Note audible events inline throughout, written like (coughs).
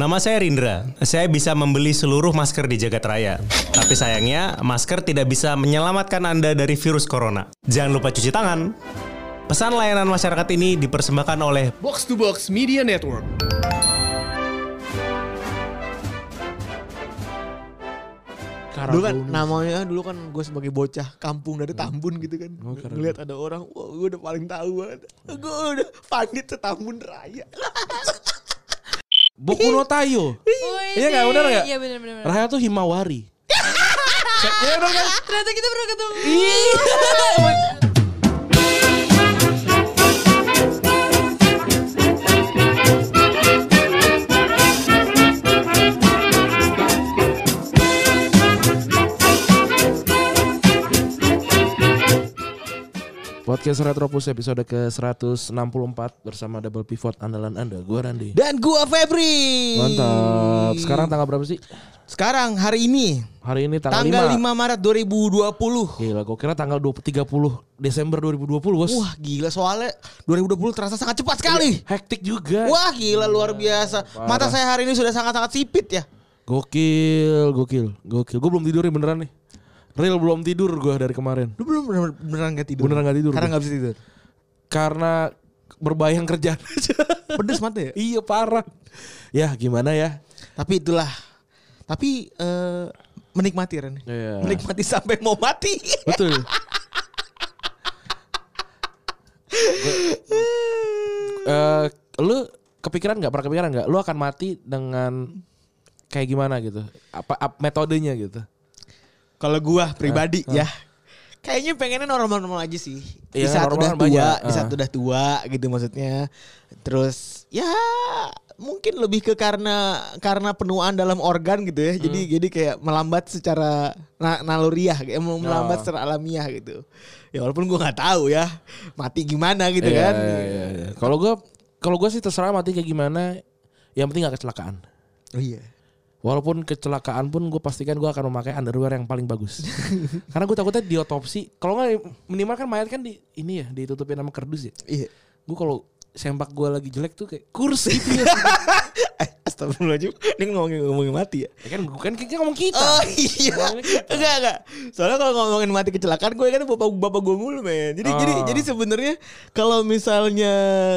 Nama saya Rindra. Saya bisa membeli seluruh masker di jagat raya. Tapi sayangnya, masker tidak bisa menyelamatkan Anda dari virus corona. Jangan lupa cuci tangan. Pesan layanan masyarakat ini dipersembahkan oleh Box to Box Media Network. Dulu kan namanya dulu kan gue sebagai bocah kampung dari Tambun gitu kan. Ngeliat ada orang, wah gue udah paling tahu banget. Gue udah pandit setambun raya. Boku no Tayo. Iya nggak benar nggak? Iya benar benar. Raya tuh Himawari. (laughs) Iya benar kan? Ternyata kita pernah ketemu. (laughs) Podcast Retropus episode ke-164 bersama double pivot andalan Anda. Gue Randi. Dan gue Febri. Mantap. Sekarang tanggal berapa sih? Sekarang hari ini Hari ini tanggal, tanggal 5, 5. Maret 2020. Gila, gue kira tanggal 20, 30 Desember 2020 bos. Wah gila soalnya 2020 terasa sangat cepat sekali. Hektik juga. Wah gila luar biasa. Mata saya hari ini sudah sangat-sangat sipit ya. Gokil, gokil, gokil. Gue belum tidur beneran nih. Real belum tidur gue dari kemarin. Lu belum beneran, beneran gak tidur? Beneran gak tidur Karena gak bisa tidur. Karena berbayang kerjaan (laughs) aja. Pedes mata ya? iya parah. Ya gimana ya? Tapi itulah. Tapi eh, menikmati Ren. Iya. Menikmati sampai mau mati. Betul. (laughs) Eh, lu kepikiran nggak pernah kepikiran nggak lu akan mati dengan kayak gimana gitu apa, ap- metodenya gitu Kalau gua pribadi Ah, ya. Kayaknya pengennya normal-normal aja sih. Di Iya, saat udah normal tua, banyak. di saat Ah. udah tua gitu maksudnya. Terus ya mungkin lebih ke karena karena penuaan dalam organ gitu ya. Jadi Hmm. jadi kayak melambat secara na- naluriah kayak mau melambat Oh. secara alamiah gitu. Ya walaupun gua nggak tahu ya mati gimana gitu Iya, kan. iya, iya, iya. kalau gua kalau gua sih terserah mati kayak gimana yang penting gak kecelakaan Oh iya. Walaupun kecelakaan pun gue pastikan gue akan memakai underwear yang paling bagus. (laughs) Karena gue takutnya diotopsi. Kalau nggak minimal kan mayat kan di ini ya ditutupin sama kardus ya. Iya. Gue kalau sempak gue lagi jelek tuh kayak kursi gitu ya. (laughs) Astagfirullahaladzim Ini ngomongin, ngomongin mati ya Ya kan bukan kita ngomong kita. Oh iya kita. Enggak enggak Soalnya kalau ngomongin mati kecelakaan Gue kan bapak, bapak gue mulu men Jadi jadi Oh. jadi sebenarnya Kalau misalnya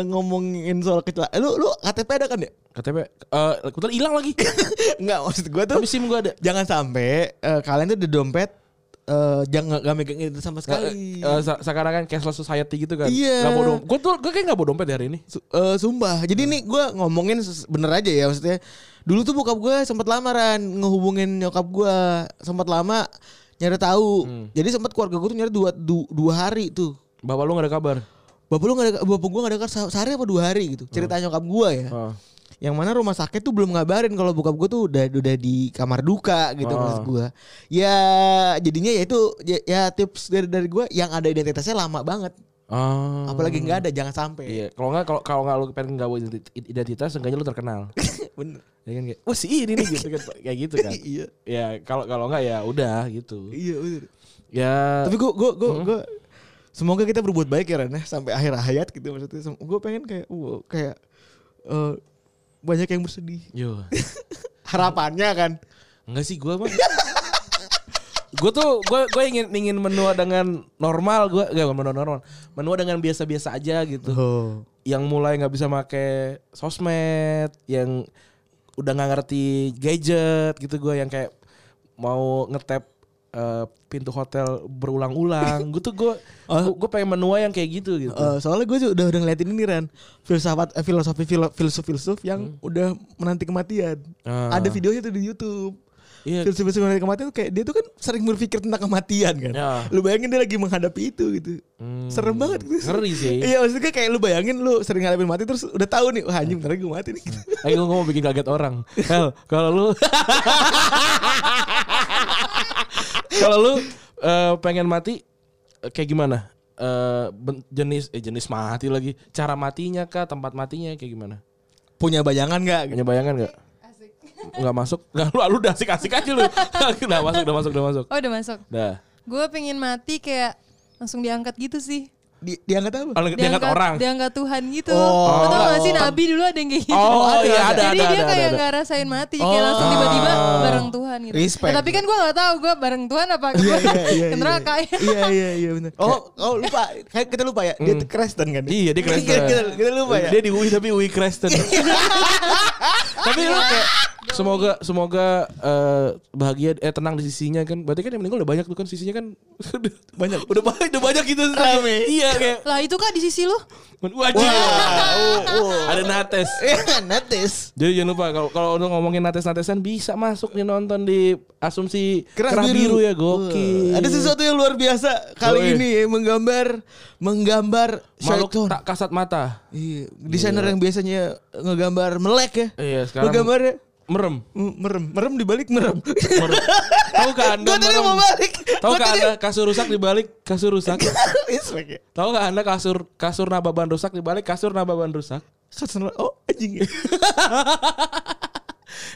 Ngomongin soal kecelakaan Lu, lu KTP ada kan ya? KTP eh kebetulan hilang lagi. (laughs) Enggak maksud gue tuh Tapi SIM gue ada. Jangan sampai eh, Kalian tuh di dompet eh, Jangan gak megang itu sama sekali Eh, sa- sekarang kan cashless society gitu kan. Iya. Gak bawa dompet. Gue tuh gue kayak gak bawa dompet hari ini. Su- eh, sumpah. Jadi nih gue ngomongin bener aja ya maksudnya. Dulu tuh bokap gue sempat lamaran ngehubungin nyokap gue sempat lama nyari tahu. Hmm. Jadi sempat keluarga gue tuh nyari dua, du- dua hari tuh. Bapak lu gak ada kabar. Bapak lu gak ada, bapak gue gak ada kabar se- sehari apa dua hari gitu. Cerita nyokap gue ya. Oh. Yang mana rumah sakit tuh belum ngabarin kalau bokap gue tuh udah udah di kamar duka gitu Oh. maksud gue. Ya jadinya ya itu ya, ya tips dari dari gue yang ada identitasnya lama banget. Oh. Apalagi nggak ada jangan sampai. Iya, kalau nggak kalau kalau nggak lu pengen nggak identitas, seenggaknya lu terkenal. (laughs) Bener. ya kan kayak, oh si ini nih gitu kan, (laughs) kayak gitu kan. iya. Ya kalau kalau nggak ya udah gitu. Iya bener. Ya. Tapi gue gue gue Hmm. semoga kita berbuat baik ya Ren ya sampai akhir hayat gitu maksudnya. Gue pengen kayak uh, kayak eh, banyak yang bersedih. yo, (laughs) Harapannya kan. enggak sih gue mah. gue tuh gue gue ingin ingin menua dengan normal gue gak menua normal menua dengan biasa-biasa aja gitu Oh. yang mulai nggak bisa make sosmed yang udah nggak ngerti gadget gitu gue yang kayak mau ngetap eh, pintu hotel berulang-ulang gue tuh gue Oh. gue pengen menua yang kayak gitu gitu Eh, soalnya gue udah udah ngeliatin ini Ren filsafat eh, filosofi filo- filsuf-filsuf yang udah menanti kematian. Ah. Ada videonya tuh di YouTube. Iya. Filsuf-filsuf menanti kematian tuh kayak dia tuh kan sering berpikir tentang kematian kan. Ya. Lu bayangin dia lagi menghadapi itu gitu. Hmm. Serem banget gitu. Ngeri sih. Iya maksudnya kayak lu bayangin lu sering ngadepin mati terus udah tahu nih wah anjing bentar gue mati nih. Gitu. Ayo gue mau bikin kaget orang. (laughs) Hel, kalau lu (laughs) kalau lu eh, pengen mati eh, kayak gimana? Eh, ben- jenis eh jenis mati lagi. Cara matinya kah, tempat matinya kayak gimana? Punya bayangan gak? Punya bayangan nggak? Nggak masuk? Nggak lu lu udah asik-asik aja lu. (laughs) udah masuk, udah masuk, udah masuk. Oh udah masuk. Dah. Gue pengen mati kayak langsung diangkat gitu sih. Di, diangkat apa? Kalau diangkat orang. Diangkat Tuhan gitu. Oh. Tau gak sih Nabi dulu ada yang kayak gitu. Oh, iya, ada, Jadi ada, dia ada, kayak ada. gak rasain mati. Kayak langsung tiba-tiba bareng Tuhan gitu. Respect. Ya, tapi kan gue gak tahu gue bareng Tuhan apa Iya, gue iya, iya, ke neraka ya. Iya iya iya benar. Oh, oh lupa. Kayak kita lupa ya. Dia tuh Kristen kan. Iya dia Kristen. kita, kita, kita lupa ya. Dia di UI tapi UI Kristen. (laughs) tapi lu kayak semoga semoga eh, bahagia eh tenang di sisinya kan. Berarti kan yang meninggal udah banyak tuh kan sisinya kan (laughs) udah banyak. Udah banyak udah banyak gitu. Rame. Iya kayak Lah itu kak di sisi lu. wajib. Ada nates. (laughs) Iya, netis. Jadi jangan lupa kalau kalau untuk ngomongin nates-natesan bisa masuk nih nonton di asumsi Keras, kerah, biru. biru. ya gokil. Ada sesuatu yang luar biasa kali ini ya, menggambar menggambar makhluk syaiton. tak kasat mata. Iya, desainer yang biasanya ngegambar melek ya. Iya, sekarang- Ngegambarnya Merem. merem, merem dibalik merem. Merem. Tahu kan Anda Gue tadi mau balik. Tahu tadi- anda kasur rusak dibalik kasur rusak? (laughs) Tahu gak anda kasur kasur nababan rusak dibalik kasur nababan rusak? Kasar- Oh anjing. (laughs)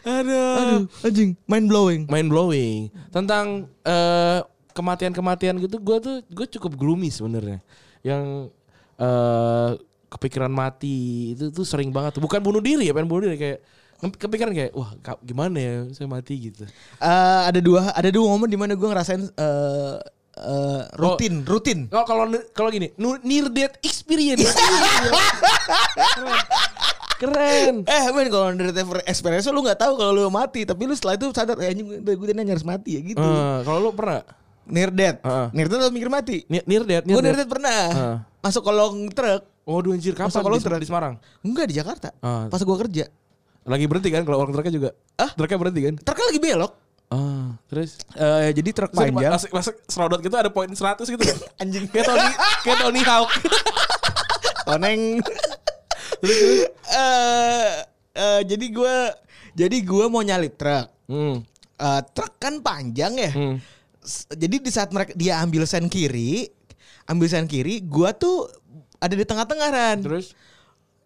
Aduh. Aduh, anjing. Mind blowing. Mind blowing tentang eh, kematian-kematian gitu. Gue tuh gue cukup gloomy sebenarnya. Yang eh, kepikiran mati itu tuh sering banget. Bukan bunuh diri ya, pengen bunuh diri kayak kepikiran kayak wah gimana ya saya mati gitu. Eh, ada dua ada dua momen di mana gue ngerasain eh, eh, rutin rutin. Oh kalau kalau gini, near death experience. (laughs) Keren. Eh men kalau dari experience lu nggak tahu kalau lu mati tapi lu setelah itu sadar eh anjing gue gue nyaris mati ya gitu. Eh, kalau lu pernah Near death. Heeh. Near death atau mikir mati? Ni- near death, Gue near near death. pernah. Heeh. Masuk kolong truk. Waduh anjir kapan kalau di, truk? di Semarang? Enggak di Jakarta. Ah. Pas gua kerja. Lagi berhenti kan kalau orang truknya juga? Ah? Truknya berhenti kan? Truknya lagi belok. Ah, terus Eh jadi truk Terus panjang. Masuk, masuk serodot gitu ada poin 100 gitu kan? (laughs) Anjing. Kayak Tony, kayak Tony Hawk. (laughs) Toneng. Eh eh, jadi gua jadi gua mau nyalip truk. hmm. Eh, truk kan panjang ya. Hmm. Jadi di saat mereka dia ambil sen kiri, ambil sen kiri, gua tuh ada di tengah-tengah Ran. Terus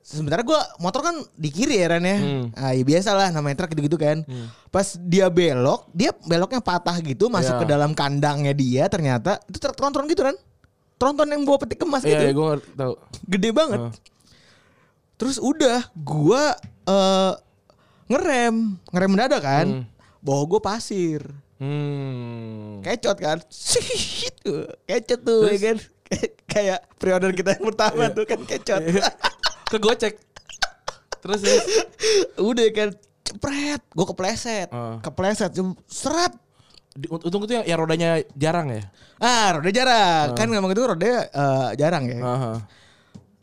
Sementara gua motor kan di kiri ya Ran ya. Hmm. Ah, ya biasa lah namanya truk gitu-gitu kan. Pas dia belok, dia beloknya patah gitu masuk Ya. ke dalam kandangnya dia ternyata itu truk tronton gitu kan. Tronton yang bawa peti kemas Iya, gitu. ya, gue tahu. Gede banget. Ah. Terus udah gua eh, ngerem, ngerem mendadak kan. Hmm. Bawa gua pasir. Hmm. Kecot kan. Kecot tuh ya kan. Kayak pre-order kita yang pertama Iya. tuh kan kecot. (laughs) Kegocek. Terus terus. udah kan cepret. Gue kepleset. Ah. Kepleset. Seret. Untung itu yang, yang rodanya jarang ya. Ah, roda jarang. Kan memang itu roda eh, jarang ya. Aha.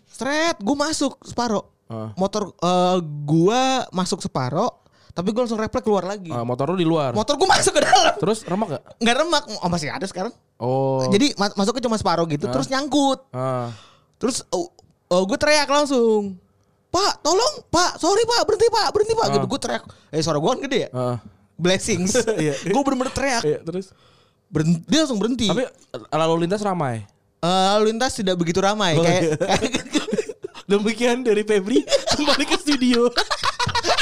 Seret, gue masuk separo. Ah. Motor eh, gua masuk separo, tapi gue langsung refleks keluar lagi. Ah, motor lu di luar. Motor gue masuk ke dalam. Terus remak gak? Nggak remak, oh masih ada sekarang. Oh. Jadi ma- masuknya cuma separo gitu, terus nyangkut. Ah. Terus oh, gue teriak langsung. Pak, tolong, Pak, sorry Pak, berhenti Pak, berhenti Pak. Ah. Gitu, gue teriak. Eh, suara gue kan gede ya. Ah. Blessings. (laughs) Iya. gue bener-bener teriak. Iya, terus. Berhenti, dia langsung berhenti. Tapi lalu lintas ramai. Eh, lalu lintas tidak begitu ramai. Oh, kayak, iya. (laughs) Demikian dari Febri kembali ke studio. (laughs)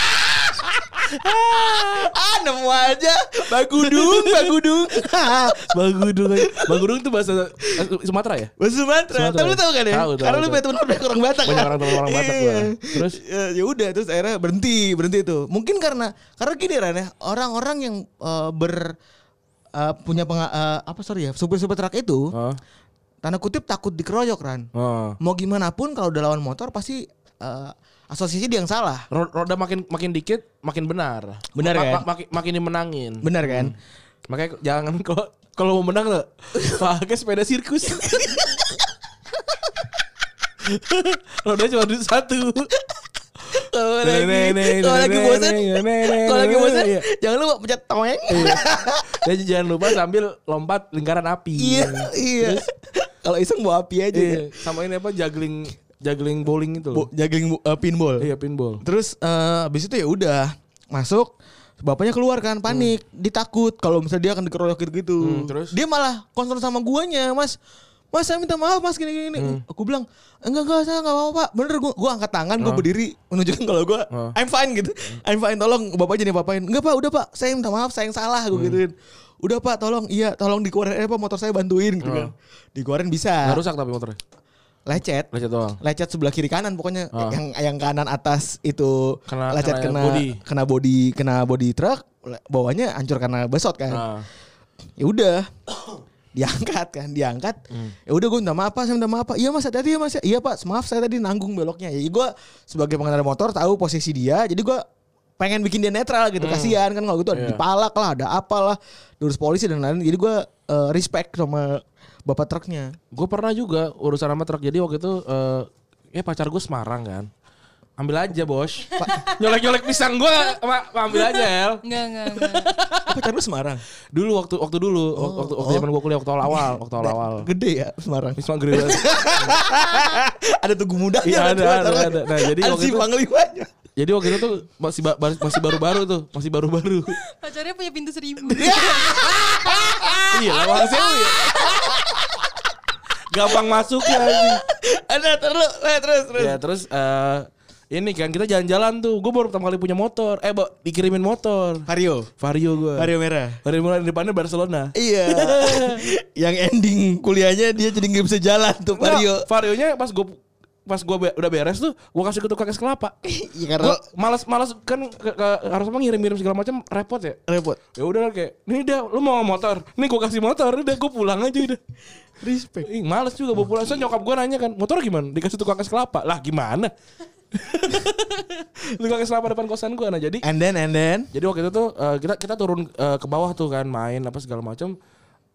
(laughs) ah, nemu aja. Bagudung, bagudung. (laughs) Bagudung. Bagudung itu bahasa eh, Sumatera ya? Bahasa Sumatera. Sumatera. Tapi lu tahu kan ya? Tahu, tahu, Karena lu tahu. punya teman banyak orang Batak Banyak kan? orang teman orang Batak Iya. Terus? ya, ya udah terus akhirnya berhenti, berhenti itu. Mungkin karena karena gini Ran ya, orang-orang yang eh, ber eh, punya penga, eh, apa sorry ya, supir-supir truk itu Oh. tanda kutip takut dikeroyok Ran. Oh. Mau gimana pun kalau udah lawan motor pasti eh, asosiasi dia yang salah. Ro- Roda makin makin dikit makin benar. Benar kan? ma- makin makin dimenangin. Benar kan? Makanya jangan (laughs) kalau kalau mau menang lo (laughs) pakai sepeda sirkus. Rodanya cuma satu. Kalau lagi, kalau bosan, kalau lagi bosan, iya. jangan lupa pencet toeng. Dan jangan lupa sambil lompat lingkaran api. Iya, iya. Kalau iseng bawa api aja. Iya, sama ini apa juggling juggling bowling itu Bo- loh. Juggling uh, pinball. Iya, pinball. Terus eh habis itu ya udah masuk bapaknya keluar kan panik, ditakut kalau misalnya dia akan dikeroyok gitu-gitu. Hmm, terus? dia malah concern sama guanya, Mas. Mas saya minta maaf Mas gini gini. Hmm. Aku bilang enggak enggak saya enggak apa-apa Pak. Bener gua gua angkat tangan, gua berdiri menunjukkan kalau gua Oh. I'm fine gitu. I'm fine tolong bapak jadi papain. Enggak Pak, udah Pak. Saya minta maaf, saya yang salah Hmm. gua gituin. udah pak tolong iya tolong dikeluarin eh, apa motor saya bantuin gitu kan dikeluarin bisa Nggak rusak tapi motornya. Lecet Lecet doang. lecet sebelah kiri kanan pokoknya Oh. yang yang kanan atas itu Kena- lecet kena kena body. kena body kena body truk bawahnya hancur karena besot kan Nah, ya udah (coughs) diangkat kan diangkat Hmm. ya udah gue minta maaf pak saya minta maaf pak iya mas hati-hati ya mas iya pak maaf saya tadi nanggung beloknya ya gue sebagai pengendara motor tahu posisi dia jadi gue pengen bikin dia netral gitu kasihan kan kalau gitu ada Hmm. Iya. dipalak lah ada apalah diurus polisi dan lain-lain jadi gue eh, respect sama bapak truknya gue pernah juga urusan sama truk. Jadi waktu itu eh ya pacar gue Semarang kan. Ambil aja bos. (laughs) Nyolek-nyolek pisang gue ambil aja El. Enggak, enggak, enggak. pacar lu Semarang Dulu waktu waktu dulu waktu waktu zaman gue kuliah waktu awal waktu awal awal. gede ya Semarang Wisma Gede banget. (laughs) ada tugu muda Iya, ada, ada, ada. Nah, jadi waktu itu- panglimanya Jadi waktu itu tuh masih ba- masih baru-baru tuh, masih baru-baru. Pacarnya punya pintu seribu. (laughs) iya, sewu ya. Gampang masuknya anjing. ada terus eh, terus terus Ya terus eh ini kan kita jalan-jalan tuh. Gue baru pertama kali punya motor. Eh, Bo, dikirimin motor. Vario Vario gue. Vario merah Vario mulai depannya Barcelona. Iya. (laughs) yang ending kuliahnya dia jadi nggak bisa jalan tuh Vario. Nggak, Varionya pas gue pas gue udah beres tuh, gue kasih ke tukang es kelapa. (laughs) Iya karena Gue malas malas kan ke, ke- harus apa ngirim-ngirim segala macam repot ya. repot. Ya udah kayak, nih dia lu mau motor, nih gue kasih motor, udah gue pulang aja udah. Respect. Ih, males juga bawa pulang. So nyokap gue nanya kan, motor gimana? Dikasih tukang es kelapa. Lah gimana? (laughs) tukang es kelapa depan kosan gue. Nah jadi And then and then jadi waktu itu tuh eh, kita kita turun eh, ke bawah tuh kan main apa segala macam.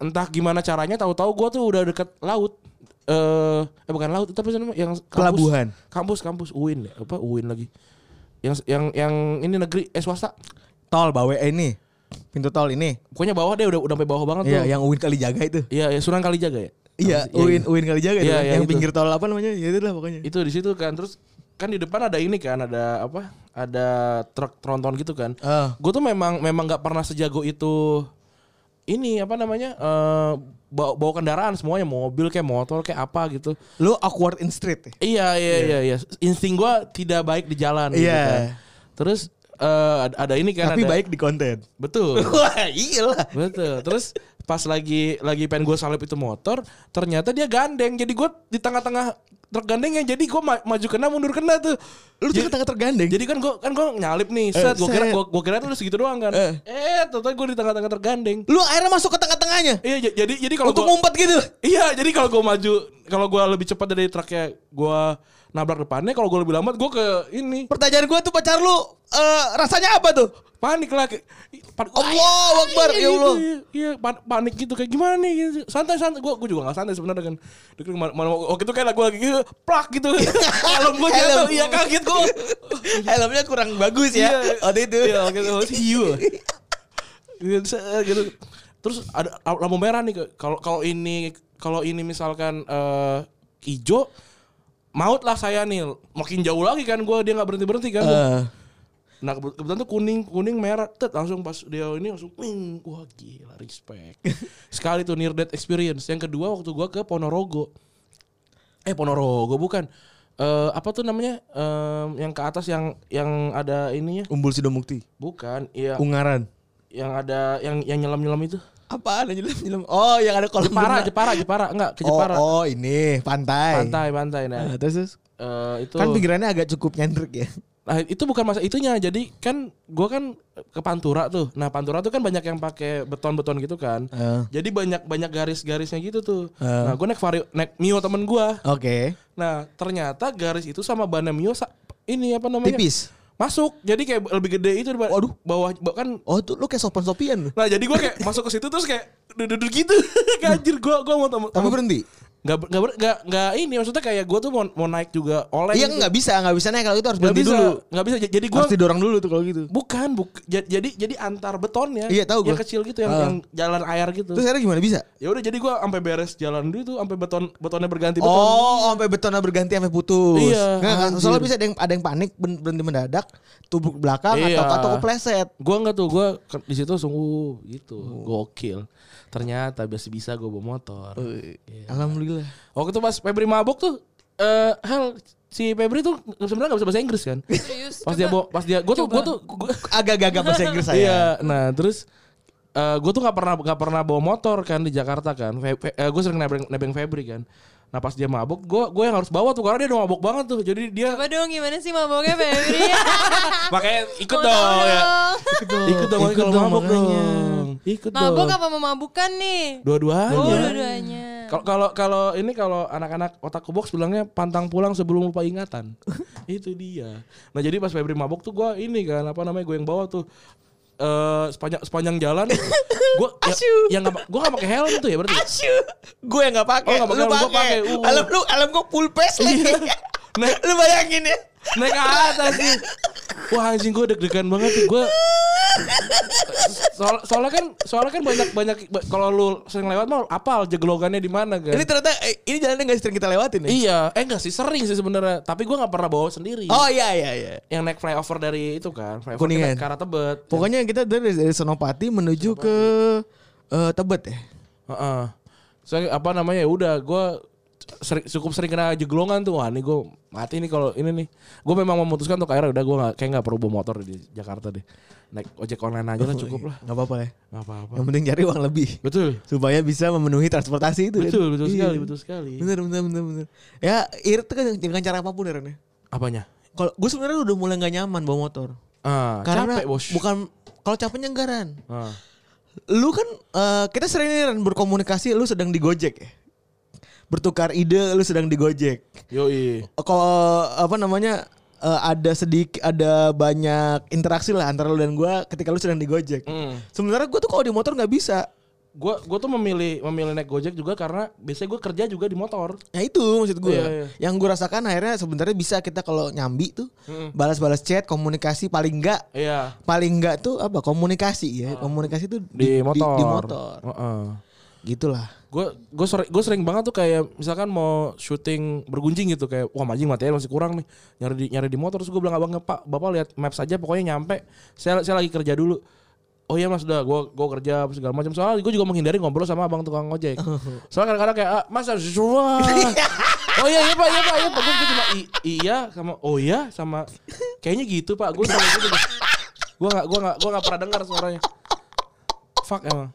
Entah gimana caranya tahu-tahu gue tuh udah deket laut. Eh eh bukan laut, tapi yang kampus, Pelabuhan. Kampus kampus UIN. Apa UIN lagi. Yang yang yang ini negeri eh swasta. tol bawa ini pintu tol ini. Pokoknya bawah deh udah udah sampai bawah banget Iya tuh. yang Uin kali jaga itu. Iya, ya, Sunan Kalijaga ya. Iya? Uin Uin kali jaga Iya, itu. iya, yang itu. pinggir tol apa namanya? Ya itu lah pokoknya. itu di situ kan terus kan di depan ada ini kan ada apa ada truk tronton gitu kan Ah. gue tuh memang memang nggak pernah sejago itu ini apa namanya eh bawa, bawa kendaraan semuanya mobil kayak motor kayak apa gitu Lu awkward in street. ya? iya iya iya iya insting gue tidak baik di jalan gitu Iya. kan terus eh, ada, ini kan Tapi ada- baik di konten. betul (laughs) Wah iya lah. Betul. Terus pas lagi lagi pengen gue salip itu motor, ternyata dia gandeng. Jadi gue di tengah-tengah truk gandengnya. Jadi gue maju kena mundur kena tuh. Lu Jadi- tengah tergandeng. Jadi kan gue kan gue nyalip nih, set. Gue kira gue gue kira tuh segitu doang kan. Eh. Eh, ternyata gue di tengah-tengah tergandeng. lu akhirnya masuk ke tengah-tengahnya. Iya, jadi jadi kalau Untuk gua- ngumpet gitu. Iya, jadi kalau gue maju, kalau gue lebih cepat dari truknya, gue nabrak depannya. Kalau gue lebih lambat, gue ke ini Pertanyaan gue tuh pacar lu eh, rasanya apa tuh? panik lah. Pan- Allahu Akbar, Iya, ya Allah. Iya, iya, pan- panik gitu kayak gimana nih gitu. Santai santai. Gue gue juga gak santai sebenarnya kan. Mana- mana- Waktu itu kayak gue lagi gitu, plak gitu. (laughs) Helm gue jatuh, iya kaget gue. (laughs) Helmnya kurang bagus ya. Waktu itu. Iya, waktu itu hiu. Gitu, set, gitu. Terus ada lampu merah nih kalau kalau ini kalau ini misalkan eh hijau maut lah saya nih makin jauh lagi kan gue dia nggak berhenti berhenti kan Eh, Nah kebe- kebetulan tuh kuning kuning merah tet langsung pas dia ini langsung wing. Wah gila respect. (laughs) Sekali tuh near death experience. Yang kedua waktu gua ke Ponorogo. Eh Ponorogo bukan. Eh apa tuh namanya? Em, yang ke atas yang yang ada ininya? Umbul Sidomukti. bukan iya. Ungaran. yang ada yang yang nyelam nyelam itu Apaan nyelam-nyelam? Oh, yang ada kolam Jepara renang. Jepara Jepara enggak ke Oh, Jepara oh, ini pantai. pantai pantai nah Nah, terus, eh, itu kan pinggirannya agak cukup nyentrik ya. Nah itu bukan masa itunya. Jadi kan gua kan ke Pantura tuh. Nah Pantura tuh kan banyak yang pakai beton-beton gitu kan. Eh. Jadi banyak banyak garis-garisnya gitu tuh. Eh. Nah gue naik vario, naik Mio temen gua. Oke. Nah ternyata garis itu sama bannya Mio ini apa namanya? Tipis. Masuk. Jadi kayak lebih gede itu. Waduh. Bawah ba- kan. Oh, tuh lu kayak sopan-sopian. Nah jadi gua kayak masuk ke situ terus kayak duduk-duduk gitu. (laughs) Kayak Anjir gua gua mau. Tapi berhenti. Gak, gak, ber- gak, gak ini maksudnya kayak gue tuh mau, mau naik juga oleh Iya nggak bisa, nggak bisa naik kalau itu harus Gak berhenti bisa, dulu. Gak bisa. Jadi gue Harus didorong dulu tuh kalau gitu. Bukan, buk, ja- jadi jadi antar betonnya. Iya, tahu Yang gua. kecil gitu yang, Ah. yang jalan air gitu. Terus akhirnya gimana bisa? Ya udah jadi gua sampai beres jalan dulu tuh sampai beton betonnya berganti beton. Oh, sampai betonnya berganti sampai putus. Iya, Nggak, nggak, soalnya bisa ada yang ada yang panik berhenti mendadak, tubruk belakang Iya. atau atau kepleset. Gua enggak tuh, gua ke- di situ sungguh gitu. Gokil. Ternyata biasa bisa gua bawa motor. Iya. Alhamdulillah. Waktu itu pas Febri mabuk tuh eh hal si Febri tuh sebenarnya gak bisa bahasa Inggris kan. Serius. Pas dia coba. bawa pas dia gua tuh gua tuh Agak-agak bahasa Inggris saya. Iya, nah terus gue tuh nggak pernah nggak pernah bawa motor kan di Jakarta kan. gue sering nebeng nebeng Febri kan. Nah pas dia mabuk, gue gue yang harus bawa tuh karena dia udah mabuk banget tuh. Jadi dia Coba dong gimana sih maboknya Febri? (laughs) makanya ikut dong ya. dong. Ikut dong Ikut kalau dong, mabuk makanya. Dong. Ikut Mabok dong. apa memabukkan nih? Dua-duanya. Oh dua-duanya. Kalau kalau kalau ini kalau anak-anak otak box bilangnya pantang pulang sebelum lupa ingatan. (laughs) itu dia. Nah jadi pas Febri mabuk tuh gue ini kan apa namanya gue yang bawa tuh eh sepanjang sepanjang jalan (laughs) gue ya, yang nggak gue nggak pakai helm tuh ya berarti. Gue yang gak pakai. Oh, nggak pakai, lu gua pakai. uh. Helm lu, helm gue full face lagi. (laughs) Nah, lu bayangin ya. naik ke atas sih. Wah anjing gue deg-degan banget tuh gue. Soal, soalnya kan soalnya kan banyak banyak ba- kalau lu sering lewat mah apal jeglogannya di mana kan. Ini ternyata eh, ini jalannya gak sering kita lewatin ya? iya, eh enggak sih sering sih sebenarnya. Tapi gue nggak pernah bawa sendiri. Oh iya iya iya. Yang naik flyover dari itu kan, flyover Kuningan. ke arah Tebet. Pokoknya kita dari, dari Senopati menuju ke eh, Tebet ya. Heeh. Saya apa namanya ya udah gue sering, cukup sering kena jeglongan tuh wah ini gue mati nih kalau ini nih gue memang memutuskan untuk akhirnya udah gue nggak kayak nggak perlu bawa motor di Jakarta deh naik ojek online aja lah cukup lah Gak apa-apa ya. nggak apa-apa Yang penting cari uang lebih. betul Supaya bisa memenuhi transportasi itu. kan? betul betul Iya. sekali betul sekali Bener bener bener bener. Ya irit tuh kan dengan cara apa pun ya Ren ya. apanya Kalau gue sebenarnya udah mulai gak nyaman bawa motor. ah Karena capek bos bukan kalau capeknya enggak ah. Lu kan eh, kita sering Ran berkomunikasi lu sedang di Gojek ya. Bertukar ide lu sedang di Gojek. yoi Kalau apa namanya eh, ada sedikit ada banyak interaksi lah antara lu dan gua ketika lu sedang di Gojek. Hmm. Sebenarnya gua tuh kalau di motor nggak bisa. gue gue tuh memilih memilih naik gojek juga karena biasanya gue kerja juga di motor Ya itu maksud gue. Iya, iya. Yang gue rasakan akhirnya sebenarnya bisa kita kalau nyambi tuh balas-balas chat, komunikasi paling enggak iya paling enggak tuh apa komunikasi ya. Komunikasi tuh di, motor Di, motor. Heeh. Gitulah. Gue gue sering gue sering banget tuh kayak misalkan mau syuting bergunjing gitu kayak wah majing material masih kurang nih nyari di nyari di motor. Terus gue bilang abang pak bapak lihat maps aja pokoknya nyampe. Saya saya lagi kerja dulu. Oh iya mas udah gue gue kerja segala macam. Soalnya gue juga menghindari ngobrol sama abang tukang ojek. Soalnya kadang-kadang kayak ah, mas harus oh iya iya pak iya pak iya pak. Gue cuma "I- iya sama oh iya sama. Kayaknya gitu pak. Gue selalu gitu gue nggak gue nggak gue nggak pernah dengar suaranya. Fuck emang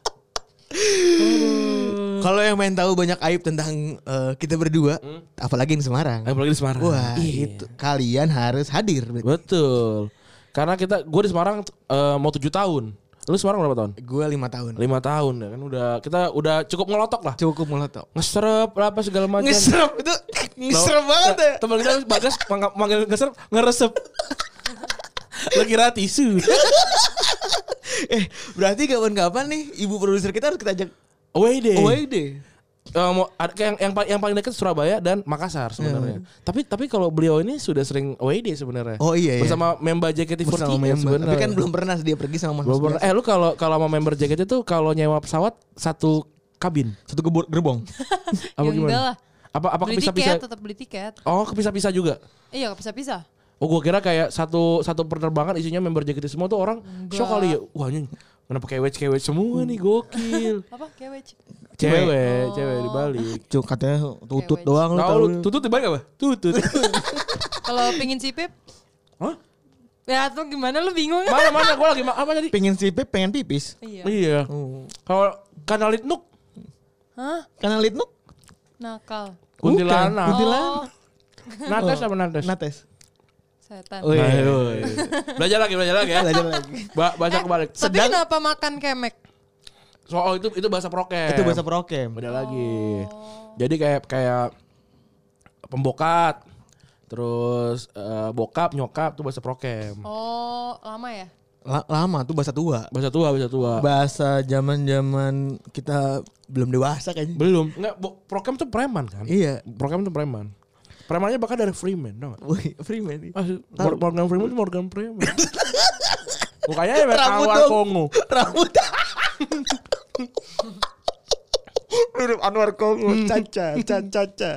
Kalau yang main tahu banyak aib tentang eh, kita berdua, apalagi di Semarang. apalagi di Semarang Wah, Iya. itu kalian harus hadir. Betul. Karena kita gue di Semarang eh, mau tujuh tahun. Lu Semarang berapa tahun? Gue lima tahun. Lima tahun ya kan udah kita udah cukup ngelotok lah. Cukup melotok. Ngeserep lah apa segala macam. Ngeserap itu ngeserap banget ya. Teman kita bagas mang- manggil ngeserep ngeresep. Lagi kira tisu. (laughs) Eh, berarti kapan-kapan nih ibu produser kita harus kita ajak Away day. away deh. Eh, mau ada yang yang paling yang paling dekat Surabaya dan Makassar sebenarnya. Tapi tapi kalau beliau ini sudah sering away day sebenarnya. Oh iya, iya. Bersama member JKT48 Bersama member. sebenarnya. Tapi kan belum pernah dia pergi sama Mas. Belum pernah. Eh lu kalau kalau sama member JKT itu kalau nyewa pesawat satu kabin. Satu gerbong. (laughs) Apa Ya gimana? enggak lah. Apa apa beli kepisah-pisah? tiket, tetap beli tiket. Oh, kepisah-pisah juga. Iya, pisah-pisah. Oh, gua kira kayak satu satu penerbangan isinya member JKT semua tuh orang shock kali ya. Wah, anjing. Kenapa kewet-kewet semua nih gokil. (laughs) Apa? Kewec. Cewek, cewek dibalik. Cuk katanya tutut doang lu Tahu lu tutut dibalik apa? Tutut. (laughs) Kalau pingin sipip, Hah? ya tuh gimana lu bingung? Mana mana gua lagi apa tadi? Pengen sipip, pengen pipis. Iya. Iya. Kalau kanal Litnuk Hah? Karena litnuk Nakal. kuntilanak. Kuntilanak. Nates sama nates? Nates. Setan. Oh, iya. yoi. Belajar lagi, belajar lagi ya. Belajar lagi. Ba baca kebalik. Tapi kenapa makan kemek? Soal itu itu bahasa prokem. Itu bahasa prokem. Beda lagi. Jadi kayak kayak pembokat, terus eh, bokap, nyokap tuh bahasa prokem. Oh, lama ya? La- lama tuh bahasa tua. Bahasa tua, bahasa tua. Bahasa zaman-zaman kita belum dewasa kayaknya. Belum. Enggak, bo- prokem tuh preman kan? Iya. Prokem tuh preman. Premannya bahkan dari Freeman, gak? Wih, Freeman. Ah, Mor- Morgan Freeman itu Morgan Freeman. (laughs) Mukanya ya Rambut Anwar dong. Kongo. Rambut. Mirip Anwar Kongo, caca, caca, caca.